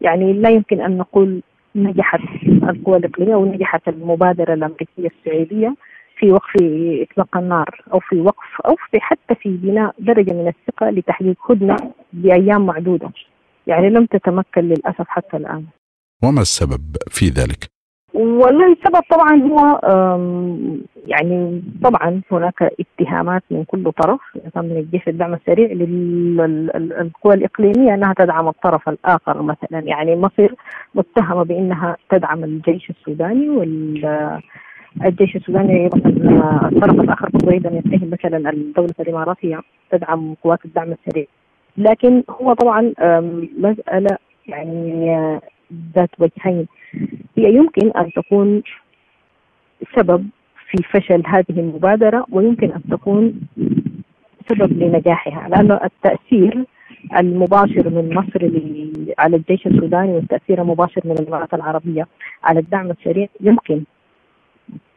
يعني لا يمكن أن نقول نجحت القوى الإقليمية ونجحت المبادرة الأمريكية السعودية. في وقف إطلاق النار أو في وقف أو في حتى في بناء درجة من الثقة لتحقيق هدنة بأيام معدودة. يعني لم تتمكن للأسف حتى الآن. وما السبب في ذلك؟ والله السبب طبعا هو يعني طبعا هناك اتهامات من كل طرف من الجيش الدعم السريع للقوى الإقليمية أنها تدعم الطرف الآخر مثلا. يعني مصر متهمة بأنها تدعم الجيش السوداني والجيش السوداني أيضا الطرف الآخر برضه أيضا يتهم مثلا الدولة الامارات هي تدعم قوات الدعم السريع. لكن هو طبعا مسألة يعني ذات وجهين. هي يمكن أن تكون سبب في فشل هذه المبادرة ويمكن أن تكون سبب لنجاحها لأن التأثير المباشر من مصر على الجيش السوداني والتأثير المباشر من الإمارات العربية على الدعم السريع يمكن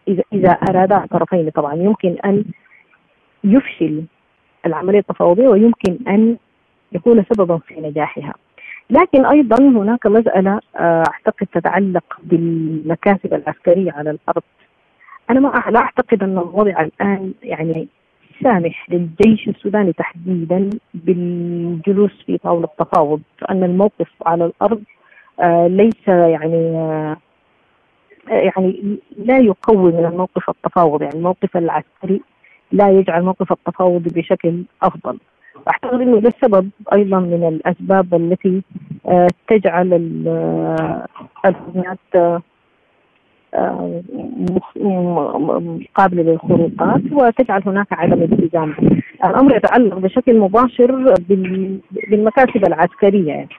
إذا إذا أرادا الطرفين طبعا يمكن أن يفشل العملية التفاوضية ويمكن أن يكون سببا في نجاحها. لكن أيضا هناك مسألة آه، أعتقد تتعلق بالمكاسب العسكرية على الأرض. أنا ما لا أعتقد أن الوضع الآن يعني سامح للجيش السوداني تحديدا بالجلوس في طاولة التفاوض لأن الموقف على الأرض آه، ليس يعني آه، يعني لا يقوي من الموقف التفاوض يعني الموقف العسكري لا يجعل موقف التفاوض بشكل أفضل أعتقد إنه ده السبب أيضا من الأسباب التي آه، تجعل الحكومات آه، آه، قابله للخروقات وتجعل هناك عدم التزام. الأمر يتعلق بشكل مباشر بالمكاسب العسكرية يعني.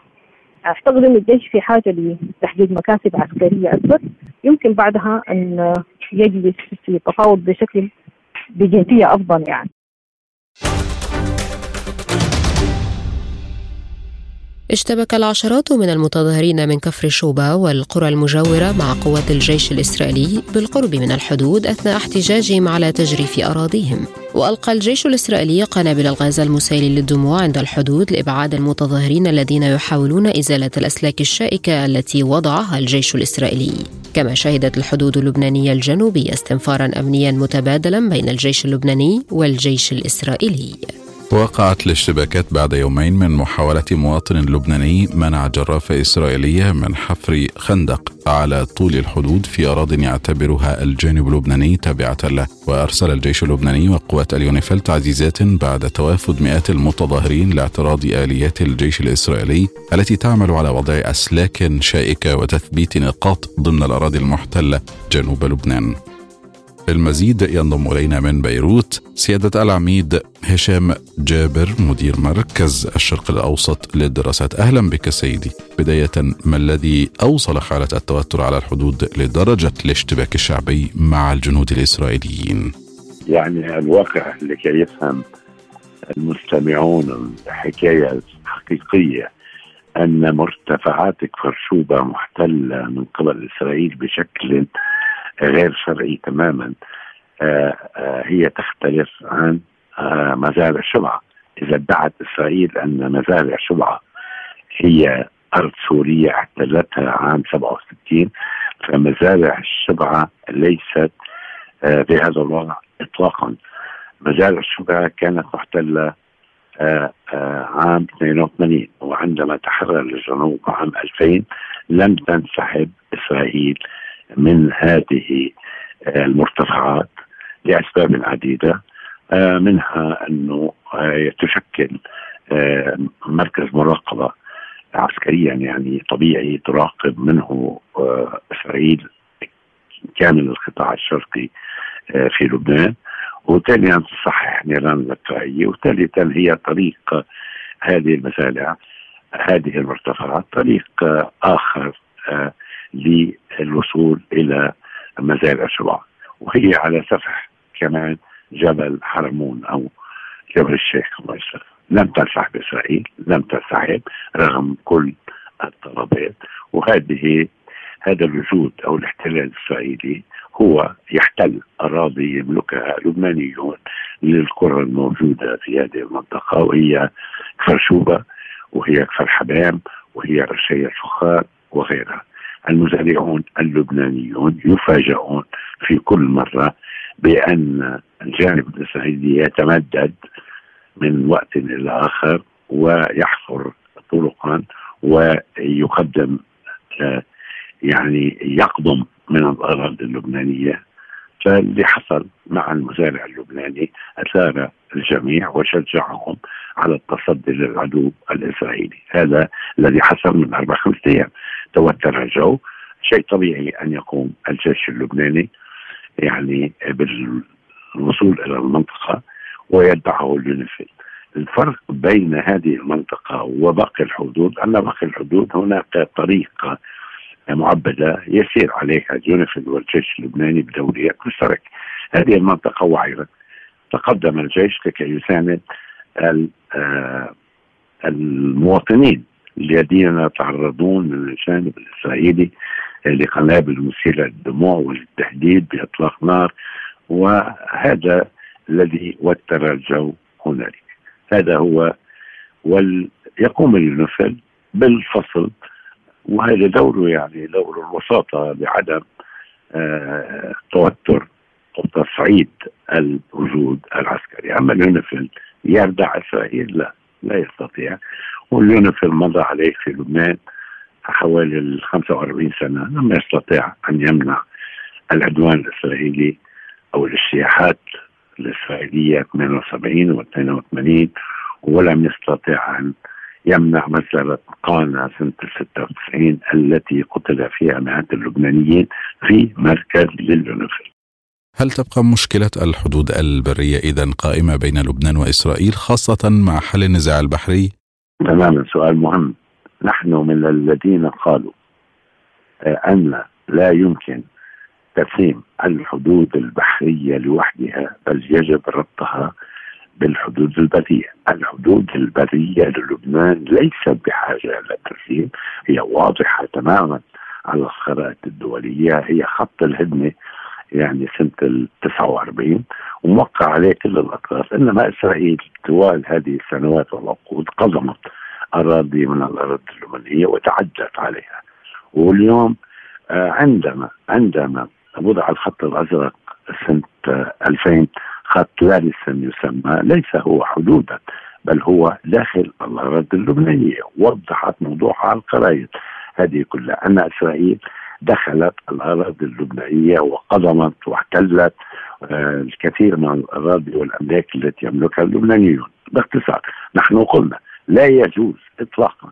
اعتقد ان الجيش في حاجة لتحقيق مكاسب عسكرية أكبر يمكن بعدها أن يجلس في تفاوض بشكل بجديه أفضل يعني. اشتبك العشرات من المتظاهرين من كفر شوبا والقرى المجاورة مع قوات الجيش الإسرائيلي بالقرب من الحدود أثناء احتجاجهم على تجريف أراضيهم. وألقى الجيش الإسرائيلي قنابل الغاز المسيل للدموع عند الحدود لإبعاد المتظاهرين الذين يحاولون إزالة الأسلاك الشائكة التي وضعها الجيش الإسرائيلي. كما شهدت الحدود اللبنانية الجنوبية استنفارا أمنيا متبادلا بين الجيش اللبناني والجيش الإسرائيلي. وقعت الاشتباكات بعد يومين من محاولة مواطن لبناني منع جرافة إسرائيلية من حفر خندق على طول الحدود في أراض يعتبرها الجانب اللبناني تابعة له. وأرسل الجيش اللبناني وقوات اليونيفيل تعزيزات بعد توافد مئات المتظاهرين لاعتراض آليات الجيش الإسرائيلي التي تعمل على وضع أسلاك شائكة وتثبيت نقاط ضمن الأراضي المحتلة جنوب لبنان. المزيد ينضم إلينا من بيروت سيادة العميد هشام جابر مدير مركز الشرق الأوسط للدراسات. أهلا بك سيدي. بداية ما الذي أوصل حالة التوتر على الحدود لدرجة الاشتباك الشعبي مع الجنود الإسرائيليين؟ يعني الواقع لكي يفهم المستمعون الحكاية الحقيقية أن مرتفعات كفر شوبه محتلة من قبل إسرائيل بشكل غير شرعي تماما. آه، آه، هي تختلف عن آه، مزارع شبعة. إذا ادعت إسرائيل أن مزارع شبعة هي أرض سورية احتلتها عام 67 فمزارع الشبعة ليست بهذا الوضع إطلاقا. مجال الشبع كانت محتلة عام 82 وعندما تحرر الجنوب عام 2000 لم تنسحب إسرائيل من هذه آه، المرتفعات لأسباب عديدة منها أنه تشكل مركز مراقبة عسكريا يعني طبيعي تراقب منه إسرائيل كامل القطاع الشرقي في لبنان. وثانيا تصحح نيران الطائية وثالثا هي طريق هذه المزارع هذه المرتفعات طريق آخر آه، للوصول إلى مزارع شبع وهي على سفح كمان جبل حرمون أو جبل الشيخ الله يسلمك لم تنسحب إسرائيل لم تنسحب رغم كل الطلبات. وهذه هذا الوجود أو الاحتلال الإسرائيلي هو يحتل أراضي يملكها لبنانيون للقرى الموجودة في هذه المنطقة وهي كفر شوبة وهي كفر حمام وهي رشية فخار وغيرها. المزارعون اللبنانيون يفاجئون في كل مرة بأن الجانب الإسرائيلي يتمدد من وقت إلى آخر ويحفر طرقا ويقدم يعني يقضم من الأراضي اللبنانية. فاللي حصل مع المزارع اللبناني أثار الجميع وشجعهم على التصدي للعدو الإسرائيلي. هذا الذي حصل من أربع خمسة أيام. توتر الجو شيء طبيعي أن يقوم الجيش اللبناني يعني بالوصول إلى المنطقة ويدعه اليونيفيل الفرق بين هذه المنطقة وباقي الحدود أن باقي الحدود هناك طريقة معبدة يسير عليها اليونيفيل والجيش اللبناني بدوريات مشتركه. هذه المنطقة وعره. تقدم الجيش لكي يساند آه، المواطنين الذين يتعرضون من الجانب الاسرائيلي لقنابل مثيره للدموع وللتهديد بإطلاق نار وهذا الذي وتر الجو هنالك. هذا هو ويقوم اليونيفيل بالفصل وهذا دوره يعني دور الوساطة بعدم آه توتر أو تصعيد الوجود العسكري. أما اليونيفيل يردع إسرائيل؟ لا. لا يستطيع. واليونيفيل مضى عليه في لبنان حوالي ال 45 سنة. لم يستطيع أن يمنع العدوان الإسرائيلي أو الاجتياحات الإسرائيلية 78 و 82 ولم يستطيع أن يمنع مسألة قانا سنة 96 التي قتل فيها مئات اللبنانيين في مركز لليونيفيل هل تبقى مشكلة الحدود البرية إذا قائمة بين لبنان وإسرائيل خاصة مع حل النزاع البحري؟ تماما سؤال مهم نحن من الذين قالوا آه، أن لا يمكن تقسيم الحدود البحرية لوحدها بل يجب ربطها بالحدود البرية الحدود البرية للبنان ليست بحاجة إلى ترسيم هي واضحة تماما على الخرائط الدولية هي خط الهدنة يعني سنة ال 49 وموقع عليه كل الأطراف إنما إسرائيل طوال هذه السنوات والعقود قضمت أراضي من الأراضي اللبنانية وتعدت عليها. واليوم آه، عندما عندما وضع الخط الأزرق سنة 2000 خط لارسا يسمى ليس هو حدودا بل هو داخل الأراضي اللبنانية وضحت موضوعها على القرايط هذه كلها أن إسرائيل دخلت الأراضي اللبنانية وقضمت واحتلت آه، الكثير من الأراضي والأملاك التي يملكها اللبنانيون. باختصار نحن قلنا لا يجوز إطلاقا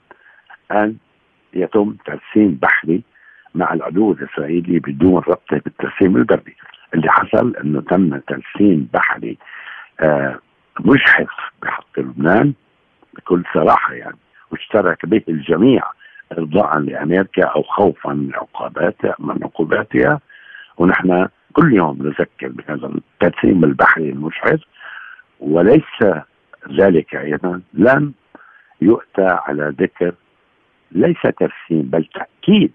أن يتم ترسيم بحري مع العدو الإسرائيلي بدون ربطه بالترسيم البري. اللي حصل إنه تم ترسيم بحري آه مجحف بحق لبنان بكل صراحة يعني واشترك به الجميع ارضاء لامريكا أو خوفا من عقوباتها من عقوباتها ونحن كل يوم نذكر بهذا الترسيم البحري المجحف وليس ذلك أيضا لم يؤتى على ذكر ليس ترسيم بل تأكيد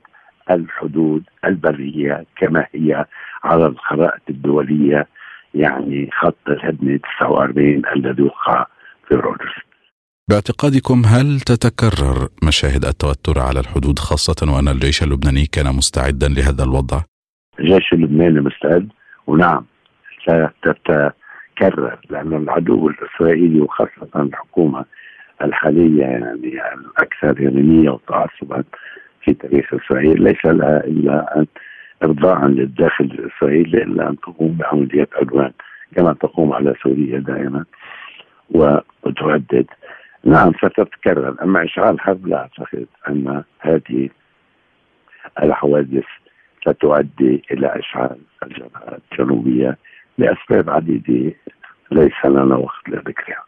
الحدود البرية كما هي على الخرائط الدولية يعني خط الهدنه 49 الذي وقع في رودرز. باعتقادكم هل تتكرر مشاهد التوتر على الحدود خاصة وأن الجيش اللبناني كان مستعدا لهذا الوضع؟ الجيش اللبناني مستعد ونعم تتكرر لأن العدو الإسرائيلي وخاصة الحكومة الحالية يعني الأكثر يمينية وتعصبا في تاريخ إسرائيل ليس لها إلا أن إرضاء للداخل الإسرائيلي إلا أن تقوم بعمليات عدوان كما تقوم على سوريا دائما وتهدد نعم ستتكرر. أما إشعال حرب لا أعتقد أن هذه الحوادث ستؤدي إلى إشعال الجبهة الجنوبية لأسباب عديدة ليس لنا وقت لذكرها.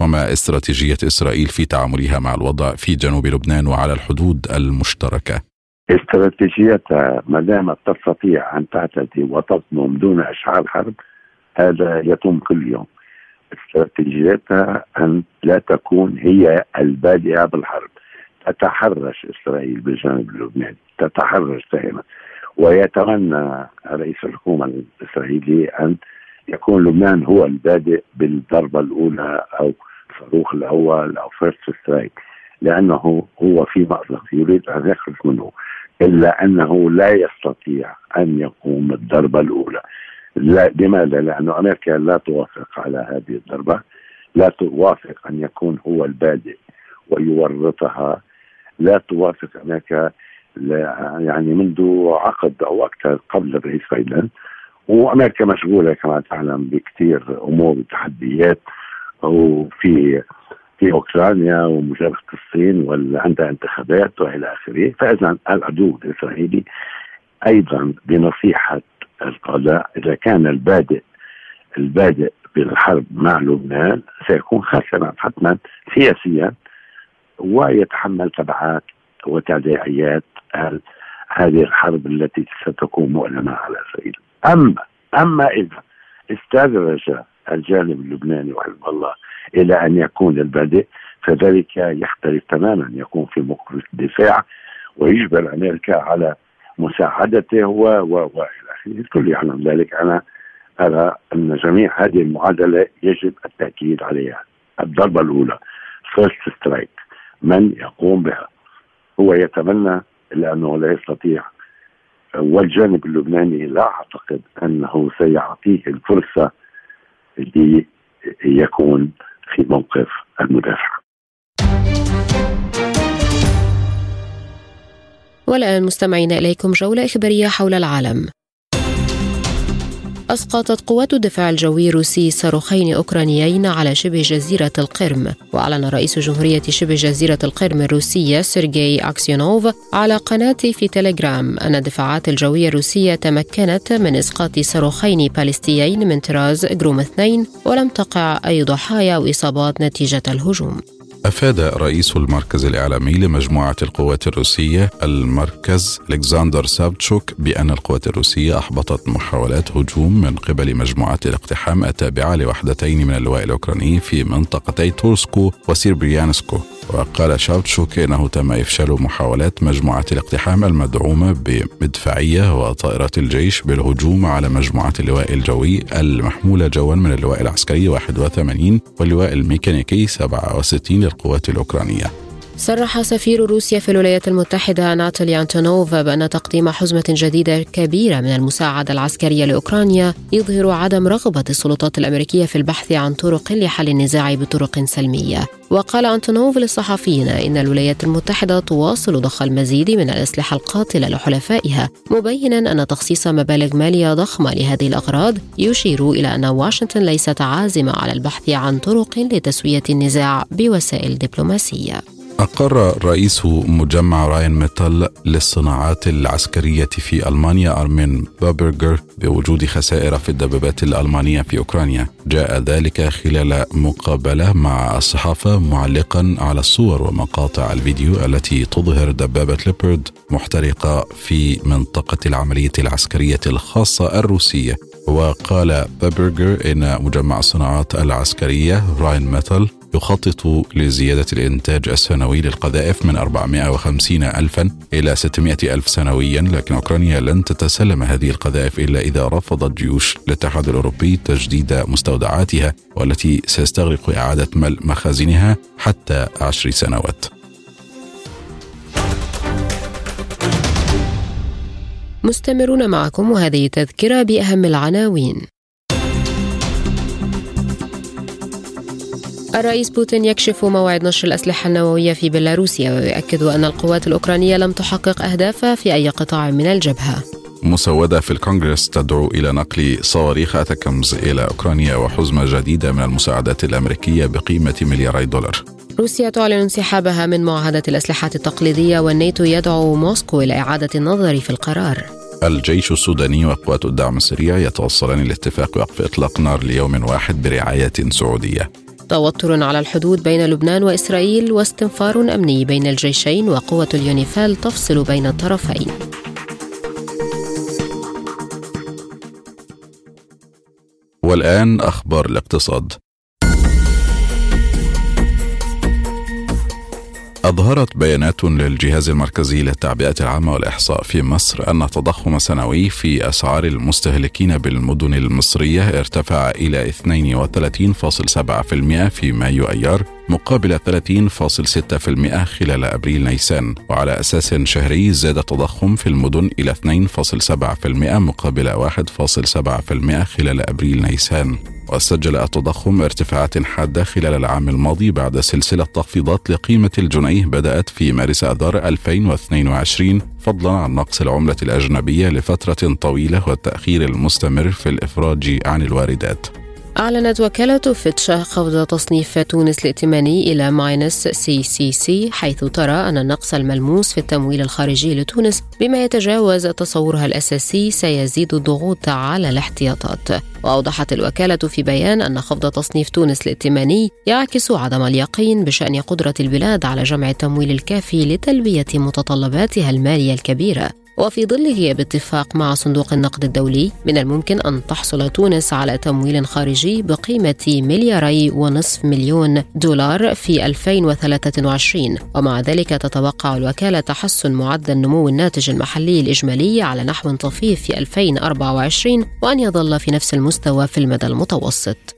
وما استراتيجية إسرائيل في تعاملها مع الوضع في جنوب لبنان وعلى الحدود المشتركة؟ استراتيجيتها ما دامت تستطيع أن تعتدي وتصمم دون إشعال حرب هذا يتم كل يوم. استراتيجيتها أن لا تكون هي البادئة بالحرب. تتحرش إسرائيل بالجانب اللبناني تتحرش دائما ويتمنى رئيس الحكومة الإسرائيلي أن يكون لبنان هو البادئ بالضربة الأولى أو الصاروخ الأول أو first strike لأنه هو في مأزق يريد أن يخرج منه إلا أنه لا يستطيع أن يقوم بالضربة الأولى. لا لماذا؟ لأن أمريكا لا توافق على هذه الضربة. لا توافق أن يكون هو البادئ ويورطها. لا توافق أمريكا يعني منذ عقد أو أكثر قبل الرئيس بايدن. وأمريكا مشغولة كما تعلم بكثير أمور وتحديات وفي في أوكرانيا ومجابهه الصين وعندها انتخابات وإلى آخره، فاذا العدو الإسرائيلي أيضا بنصيحة القضاء إذا كان البادئ البادئ بالحرب مع لبنان سيكون خاسرا حتما سياسيا ويتحمل تبعات وتداعيات هذه الحرب التي ستكون مؤلمه على اسرائيل. أما أما إذا استدرج الجانب اللبناني وحزب الله إلى أن يكون البادئ فذلك يختلف تماما يكون في موقف الدفاع ويجبر أمريكا على مساعدته و و وإلى آخره الكل يعلم ذلك. أنا أرى أن جميع هذه المعادلة يجب التأكيد عليها. الضربة الأولى first strike من يقوم بها. هو يتمنى إلا أنه لا يستطيع. والجانب اللبناني لا أعتقد أنه سيعطيه الفرصة ليكون في موقف المدافع. والآن مستمعين إليكم جولة إخبارية حول العالم. أسقطت قوات الدفاع الجوي الروسي صاروخين أوكرانيين على شبه جزيرة القرم وأعلن رئيس جمهورية شبه جزيرة القرم الروسية سيرجي أكسيونوف على قناة في تليجرام أن الدفاعات الجوية الروسية تمكنت من إسقاط صاروخين باليستيين من طراز جروم 2 ولم تقع أي ضحايا أو إصابات نتيجة الهجوم أفاد رئيس المركز الإعلامي لمجموعة القوات الروسية المركز ألكسندر سافتشوك بأن القوات الروسية أحبطت محاولات هجوم من قبل مجموعات الاقتحام التابعة لوحدتين من اللواء الأوكراني في منطقتي تورسكو وسيربريانسكو. وقال شاوتشوك إنه تم إفشال محاولات مجموعة الاقتحام المدعومة بمدفعية وطائرات الجيش بالهجوم على مجموعة اللواء الجوي المحمولة جوا من اللواء العسكري 81 واللواء الميكانيكي 67 للقوات الأوكرانية. صرح سفير روسيا في الولايات المتحدة ناتالي أنتونوف بأن تقديم حزمة جديدة كبيرة من المساعدة العسكرية لأوكرانيا يظهر عدم رغبة السلطات الأمريكية في البحث عن طرق لحل النزاع بطرق سلمية. وقال أنتونوف للصحفيين إن الولايات المتحدة تواصل ضخ المزيد من الأسلحة القاتلة لحلفائها مبينا أن تخصيص مبالغ مالية ضخمة لهذه الأغراض يشير إلى أن واشنطن ليست عازمة على البحث عن طرق لتسوية النزاع بوسائل دبلوماسية. أقر رئيس مجمع راين ميتال للصناعات العسكرية في ألمانيا أرمين بابرجر بوجود خسائر في الدبابات الألمانية في أوكرانيا. جاء ذلك خلال مقابلة مع الصحافة معلقا على الصور ومقاطع الفيديو التي تظهر دبابة ليبرد محترقة في منطقة العملية العسكرية الخاصة الروسية. وقال بابرجر إن مجمع الصناعات العسكرية راين ميتال يخطط لزيادة الإنتاج السنوي للقذائف من 450 ألفا إلى 600 ألف سنويا لكن أوكرانيا لن تتسلم هذه القذائف إلا إذا رفضت جيوش الاتحاد الأوروبي تجديد مستودعاتها والتي سيستغرق إعادة ملء مخازنها حتى عشر سنوات. مستمرون معكم وهذه تذكرة بأهم العناوين. الرئيس بوتين يكشف موعد نشر الأسلحة النووية في بيلاروسيا ويؤكد أن القوات الأوكرانية لم تحقق أهدافها في أي قطاع من الجبهة. مسودة في الكونغرس تدعو إلى نقل صواريخ أتاكمز إلى أوكرانيا وحزمة جديدة من المساعدات الأمريكية بقيمة ملياري دولار. روسيا تعلن انسحابها من معاهدة الأسلحة التقليدية والناتو يدعو موسكو إلى إعادة النظر في القرار. الجيش السوداني وقوات الدعم السريع يتوصلان لاتفاق وقف إطلاق نار ليوم واحد برعاية سعودية. توتر على الحدود بين لبنان وإسرائيل واستنفار أمني بين الجيشين وقوة اليونيفال تفصل بين الطرفين. والآن أخبار الاقتصاد. أظهرت بيانات للجهاز المركزي للتعبئة العامة والإحصاء في مصر أن التضخم السنوي في أسعار المستهلكين بالمدن المصرية ارتفع إلى 32.7% في مايو أيار مقابل 30.6% خلال أبريل نيسان وعلى أساس شهري زاد التضخم في المدن إلى 2.7% مقابل 1.7% خلال أبريل نيسان. وسجل التضخم ارتفاعات حادة خلال العام الماضي بعد سلسلة تخفيضات لقيمة الجنيه بدأت في مارس أذار 2022 فضلا عن نقص العملة الأجنبية لفترة طويلة والتأخير المستمر في الإفراج عن الواردات. أعلنت وكالة فيتش خفض تصنيف تونس الائتماني إلى minus CCC حيث ترى أن النقص الملموس في التمويل الخارجي لتونس بما يتجاوز تصورها الأساسي سيزيد الضغوط على الاحتياطات. وأوضحت الوكالة في بيان أن خفض تصنيف تونس الائتماني يعكس عدم اليقين بشأن قدرة البلاد على جمع التمويل الكافي لتلبية متطلباتها المالية الكبيرة. وفي ظله باتفاق مع صندوق النقد الدولي من الممكن أن تحصل تونس على تمويل خارجي بقيمة ملياري ونصف مليون دولار في 2023 ومع ذلك تتوقع الوكالة تحسن معدل نمو الناتج المحلي الإجمالي على نحو طفيف في 2024 وأن يظل في نفس المستوى في المدى المتوسط.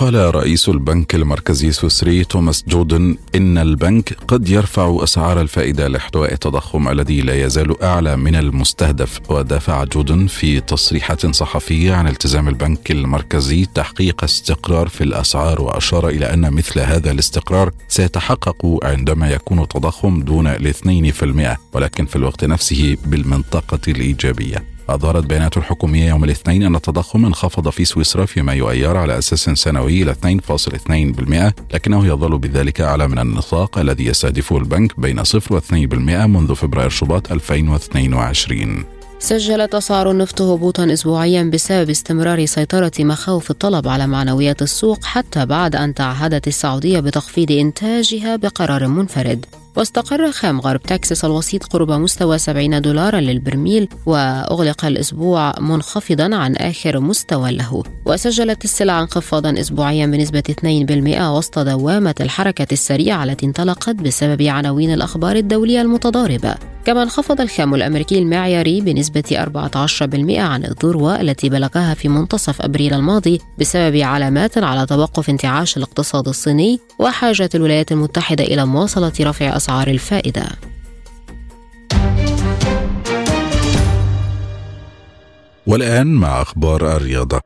قال رئيس البنك المركزي السويسري توماس جودن إن البنك قد يرفع أسعار الفائدة لاحتواء التضخم الذي لا يزال أعلى من المستهدف ودافع جودن في تصريحات صحفية عن التزام البنك المركزي تحقيق استقرار في الأسعار وأشار إلى أن مثل هذا الاستقرار سيتحقق عندما يكون التضخم دون الاثنين في المئة ولكن في الوقت نفسه بالمنطقة الإيجابية. أظهرت بيانات الحكومية يوم الاثنين أن التضخم انخفض في سويسرا في مايو أيار على أساس سنوي إلى 2.2% لكنه يظل بذلك أعلى من النطاق الذي يستهدفه البنك بين 0 و 2% منذ فبراير شباط 2022 سجلت أسعار النفط هبوطا أسبوعيا بسبب استمرار سيطرة مخاوف الطلب على معنويات السوق حتى بعد أن تعهدت السعودية بتخفيض إنتاجها بقرار منفرد. واستقر خام غرب تكساس الوسيط قرب مستوى 70 دولارا للبرميل وأغلق الأسبوع منخفضا عن آخر مستوى له. وسجلت السلع انخفاضا أسبوعيا بنسبة 2% وسط دوامة الحركة السريعة التي انطلقت بسبب عناوين الأخبار الدولية المتضاربة. كما انخفض الخام الأمريكي المعياري بنسبة 14% عن الذروة التي بلغها في منتصف أبريل الماضي بسبب علامات على توقف انتعاش الاقتصاد الصيني وحاجة الولايات المتحدة إلى مواصلة رفع أسعار الفائدة. والآن مع أخبار الرياضة.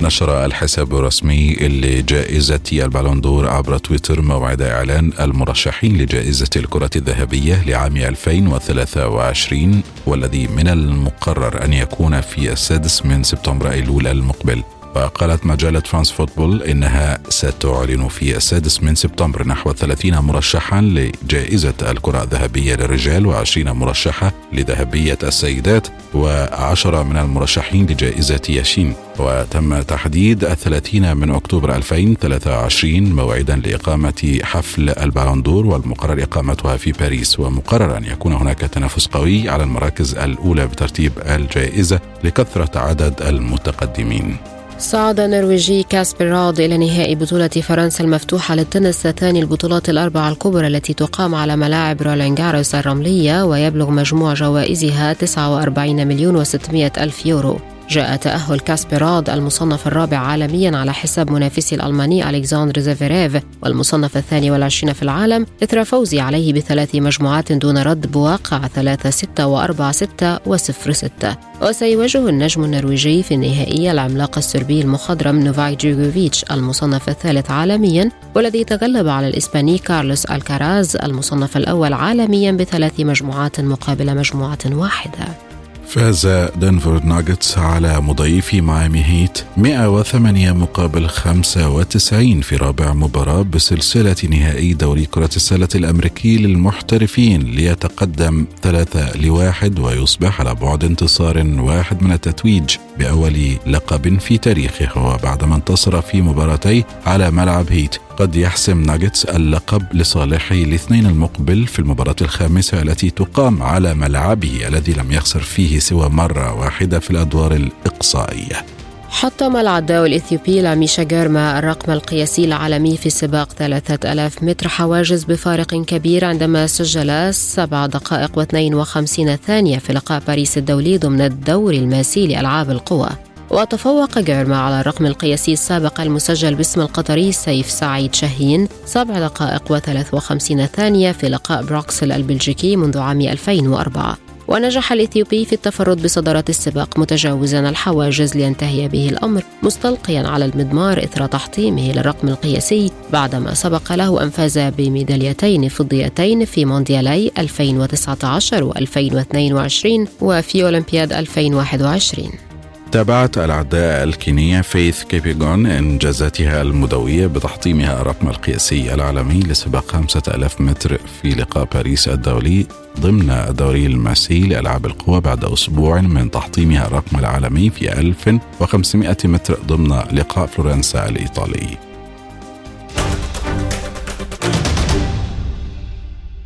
نشر الحساب الرسمي لجائزة البالون دور عبر تويتر موعد إعلان المرشحين لجائزة الكرة الذهبية لعام 2023 والذي من المقرر أن يكون في السادس من سبتمبر أيلول المقبل. وقالت مجلة فرانس فوتبول إنها ستعلن في السادس من سبتمبر نحو 30 مرشحا لجائزة الكرة الذهبية للرجال و20 مرشحة لذهبية السيدات و10 من المرشحين لجائزة ياشين وتم تحديد الثلاثين من أكتوبر 2023 موعدا لإقامة حفل البالون دور والمقرر إقامتها في باريس. ومقرر أن يكون هناك تنافس قوي على المراكز الأولى بترتيب الجائزة لكثرة عدد المتقدمين. صعد النرويجي كاسبر رود إلى نهائي بطولة فرنسا المفتوحة للتنس ثاني البطولات الأربعة الكبرى التي تقام على ملاعب رولان جاروس الرملية ويبلغ مجموع جوائزها 49 مليون و600 ألف يورو. جاء تأهل كاسبر رود المصنف الرابع عالميا على حساب منافسه الألماني ألكسندر زفيريف والمصنف الثاني والعشرين في العالم إثر فوزه عليه بثلاث مجموعات دون رد بواقع 3 6 و4 6 و0 6 وسيواجه النجم النرويجي في النهائي العملاق السربي المخضرم نوفاك جوجوفيتش المصنف الثالث عالميا والذي تغلب على الإسباني كارلوس ألكاراز المصنف الأول عالميا بثلاث مجموعات مقابل مجموعة واحدة. فاز دنفر ناجتس على مضيفي مايامي هيت 108 مقابل 95 في رابع مباراة بسلسلة نهائي دوري كرة السلة الأمريكي للمحترفين ليتقدم 3 لواحد ويصبح على بعد انتصار واحد من التتويج بأول لقب في تاريخه وبعدما انتصر في مباراتي على ملعب هيت. قد يحسم ناجتس اللقب لصالحه الاثنين المقبل في المباراة الخامسة التي تقام على ملعبه الذي لم يخسر فيه سوى مرة واحدة في الأدوار الإقصائية. حطم العداء الإثيوبي لاميشا جيرما الرقم القياسي العالمي في سباق 3000 متر حواجز بفارق كبير عندما سجل 7 دقائق و52 ثانية في لقاء باريس الدولي ضمن الدوري الماسي لألعاب القوى. وتفوق جيرما على الرقم القياسي السابق المسجل باسم القطري سيف سعيد شاهين سبع دقائق و53 ثانية في لقاء بروكسل البلجيكي منذ عام 2004 ونجح الإثيوبي في التفرد بصدارة السباق متجاوزا الحواجز لينتهي به الأمر مستلقيا على المضمار إثر تحطيمه للرقم القياسي بعدما سبق له أن فاز بميداليتين فضيتين في مونديالي 2019 و2022 وفي أولمبياد 2021 تابعت العداء الكينية فيث كيبيغون إنجازاتها المدوية بتحطيمها الرقم القياسي العالمي لسباق 5000 متر في لقاء باريس الدولي ضمن الدوري الماسي لألعاب القوى بعد أسبوع من تحطيمها الرقم العالمي في 1500 متر ضمن لقاء فلورنسا الإيطالي.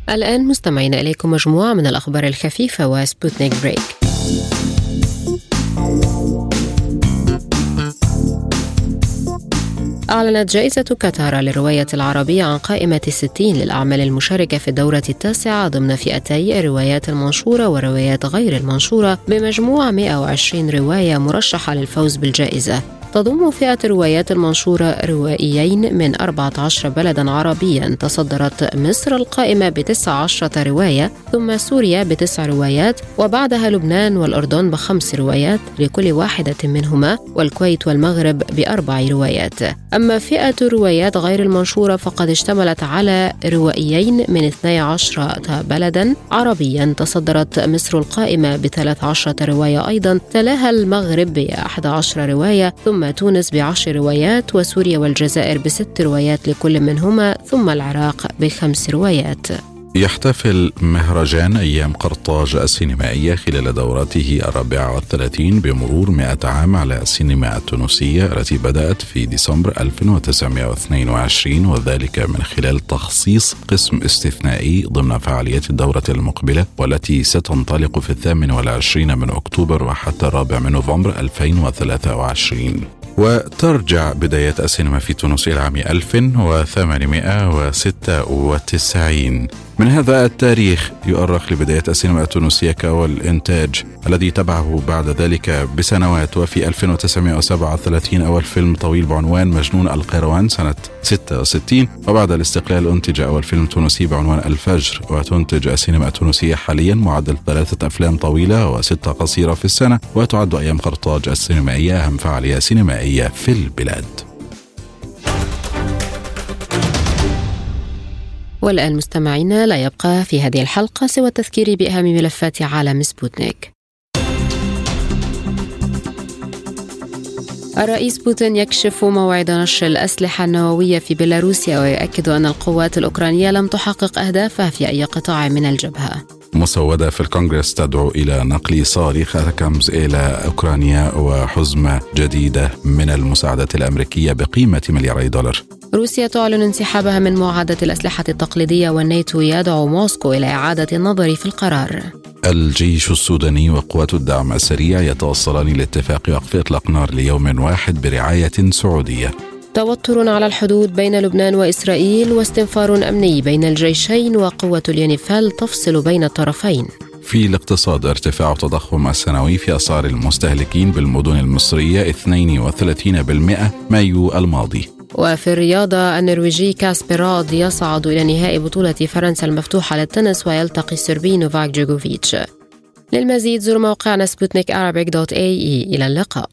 الآن مستمعين إليكم مجموعة من الأخبار الخفيفة وسبوتنيك break. أعلنت جائزة كتارا للرواية العربية عن قائمة الستين للأعمال المشاركة في الدورة التاسعة ضمن فئتي الروايات المنشورة والروايات غير المنشورة بمجموع 120 رواية مرشحة للفوز بالجائزة. تضم فئة الروايات المنشورة روائيين من 14 بلدا عربيا. تصدرت مصر القائمة بتسع عشرة رواية ثم سوريا بتسع روايات وبعدها لبنان والأردن بخمس روايات لكل واحدة منهما والكويت والمغرب بأربع روايات. أما فئة الروايات غير المنشورة فقد اشتملت على روائيين من 12 بلدا عربيا. تصدرت مصر القائمة بثلاث عشرة رواية أيضا تلاها المغرب بأحد عشر رواية ثم تونس بعشر روايات وسوريا والجزائر بست روايات لكل منهما ثم العراق بخمس روايات. يحتفل مهرجان أيام قرطاج السينمائية خلال دورته الرابعة والثلاثين بمرور مئة عام على السينما التونسية. التي بدأت في ديسمبر 1922 وذلك من خلال تخصيص قسم استثنائي ضمن فعاليات الدورة المقبلة والتي ستنطلق في الثامن والعشرين من أكتوبر وحتى الرابع من نوفمبر 2023 وترجع بدايات السينما في تونس إلى عام 1896 من هذا التاريخ يؤرخ لبداية السينما التونسية كأول إنتاج الذي تبعه بعد ذلك بسنوات وفي 1937 أول فيلم طويل بعنوان مجنون القيروان سنة 66 وبعد الاستقلال أنتج أول فيلم تونسي بعنوان الفجر وتنتج السينما التونسية حاليا معدل ثلاثة أفلام طويلة وستة قصيرة في السنة وتعد أيام قرطاج السينمائية أهم فعالية سينمائية في البلاد. والآن مستمعينا لا يبقى في هذه الحلقة سوى التذكير بأهم ملفات عالم سبوتنيك. الرئيس بوتين يكشف موعد نشر الأسلحة النووية في بيلاروسيا ويؤكد أن القوات الأوكرانية لم تحقق أهدافها في أي قطاع من الجبهة. مسودة في الكونغرس تدعو إلى نقل صواريخ أتاكامز إلى أوكرانيا وحزمة جديدة من المساعدات الأمريكية بقيمة ملياري دولار. روسيا تعلن انسحابها من معاهدة الأسلحة التقليدية والناتو يدعو موسكو إلى إعادة النظر في القرار. الجيش السوداني وقوات الدعم السريع يتوصلان لاتفاق وقف إطلاق نار ليوم واحد برعاية سعودية. توتر على الحدود بين لبنان وإسرائيل واستنفار أمني بين الجيشين وقوة اليونيفال تفصل بين الطرفين. في الاقتصاد ارتفاع التضخم السنوي في أسعار المستهلكين بالمدن المصرية 32% مايو الماضي. وفي الرياضة النرويجي كاسبر رود يصعد إلى نهائي بطولة فرنسا المفتوحة للتنس ويلتقي السربي نوفاك جوكوفيتش للمزيد زوروا موقعنا سبوتنيك إلى اللقاء.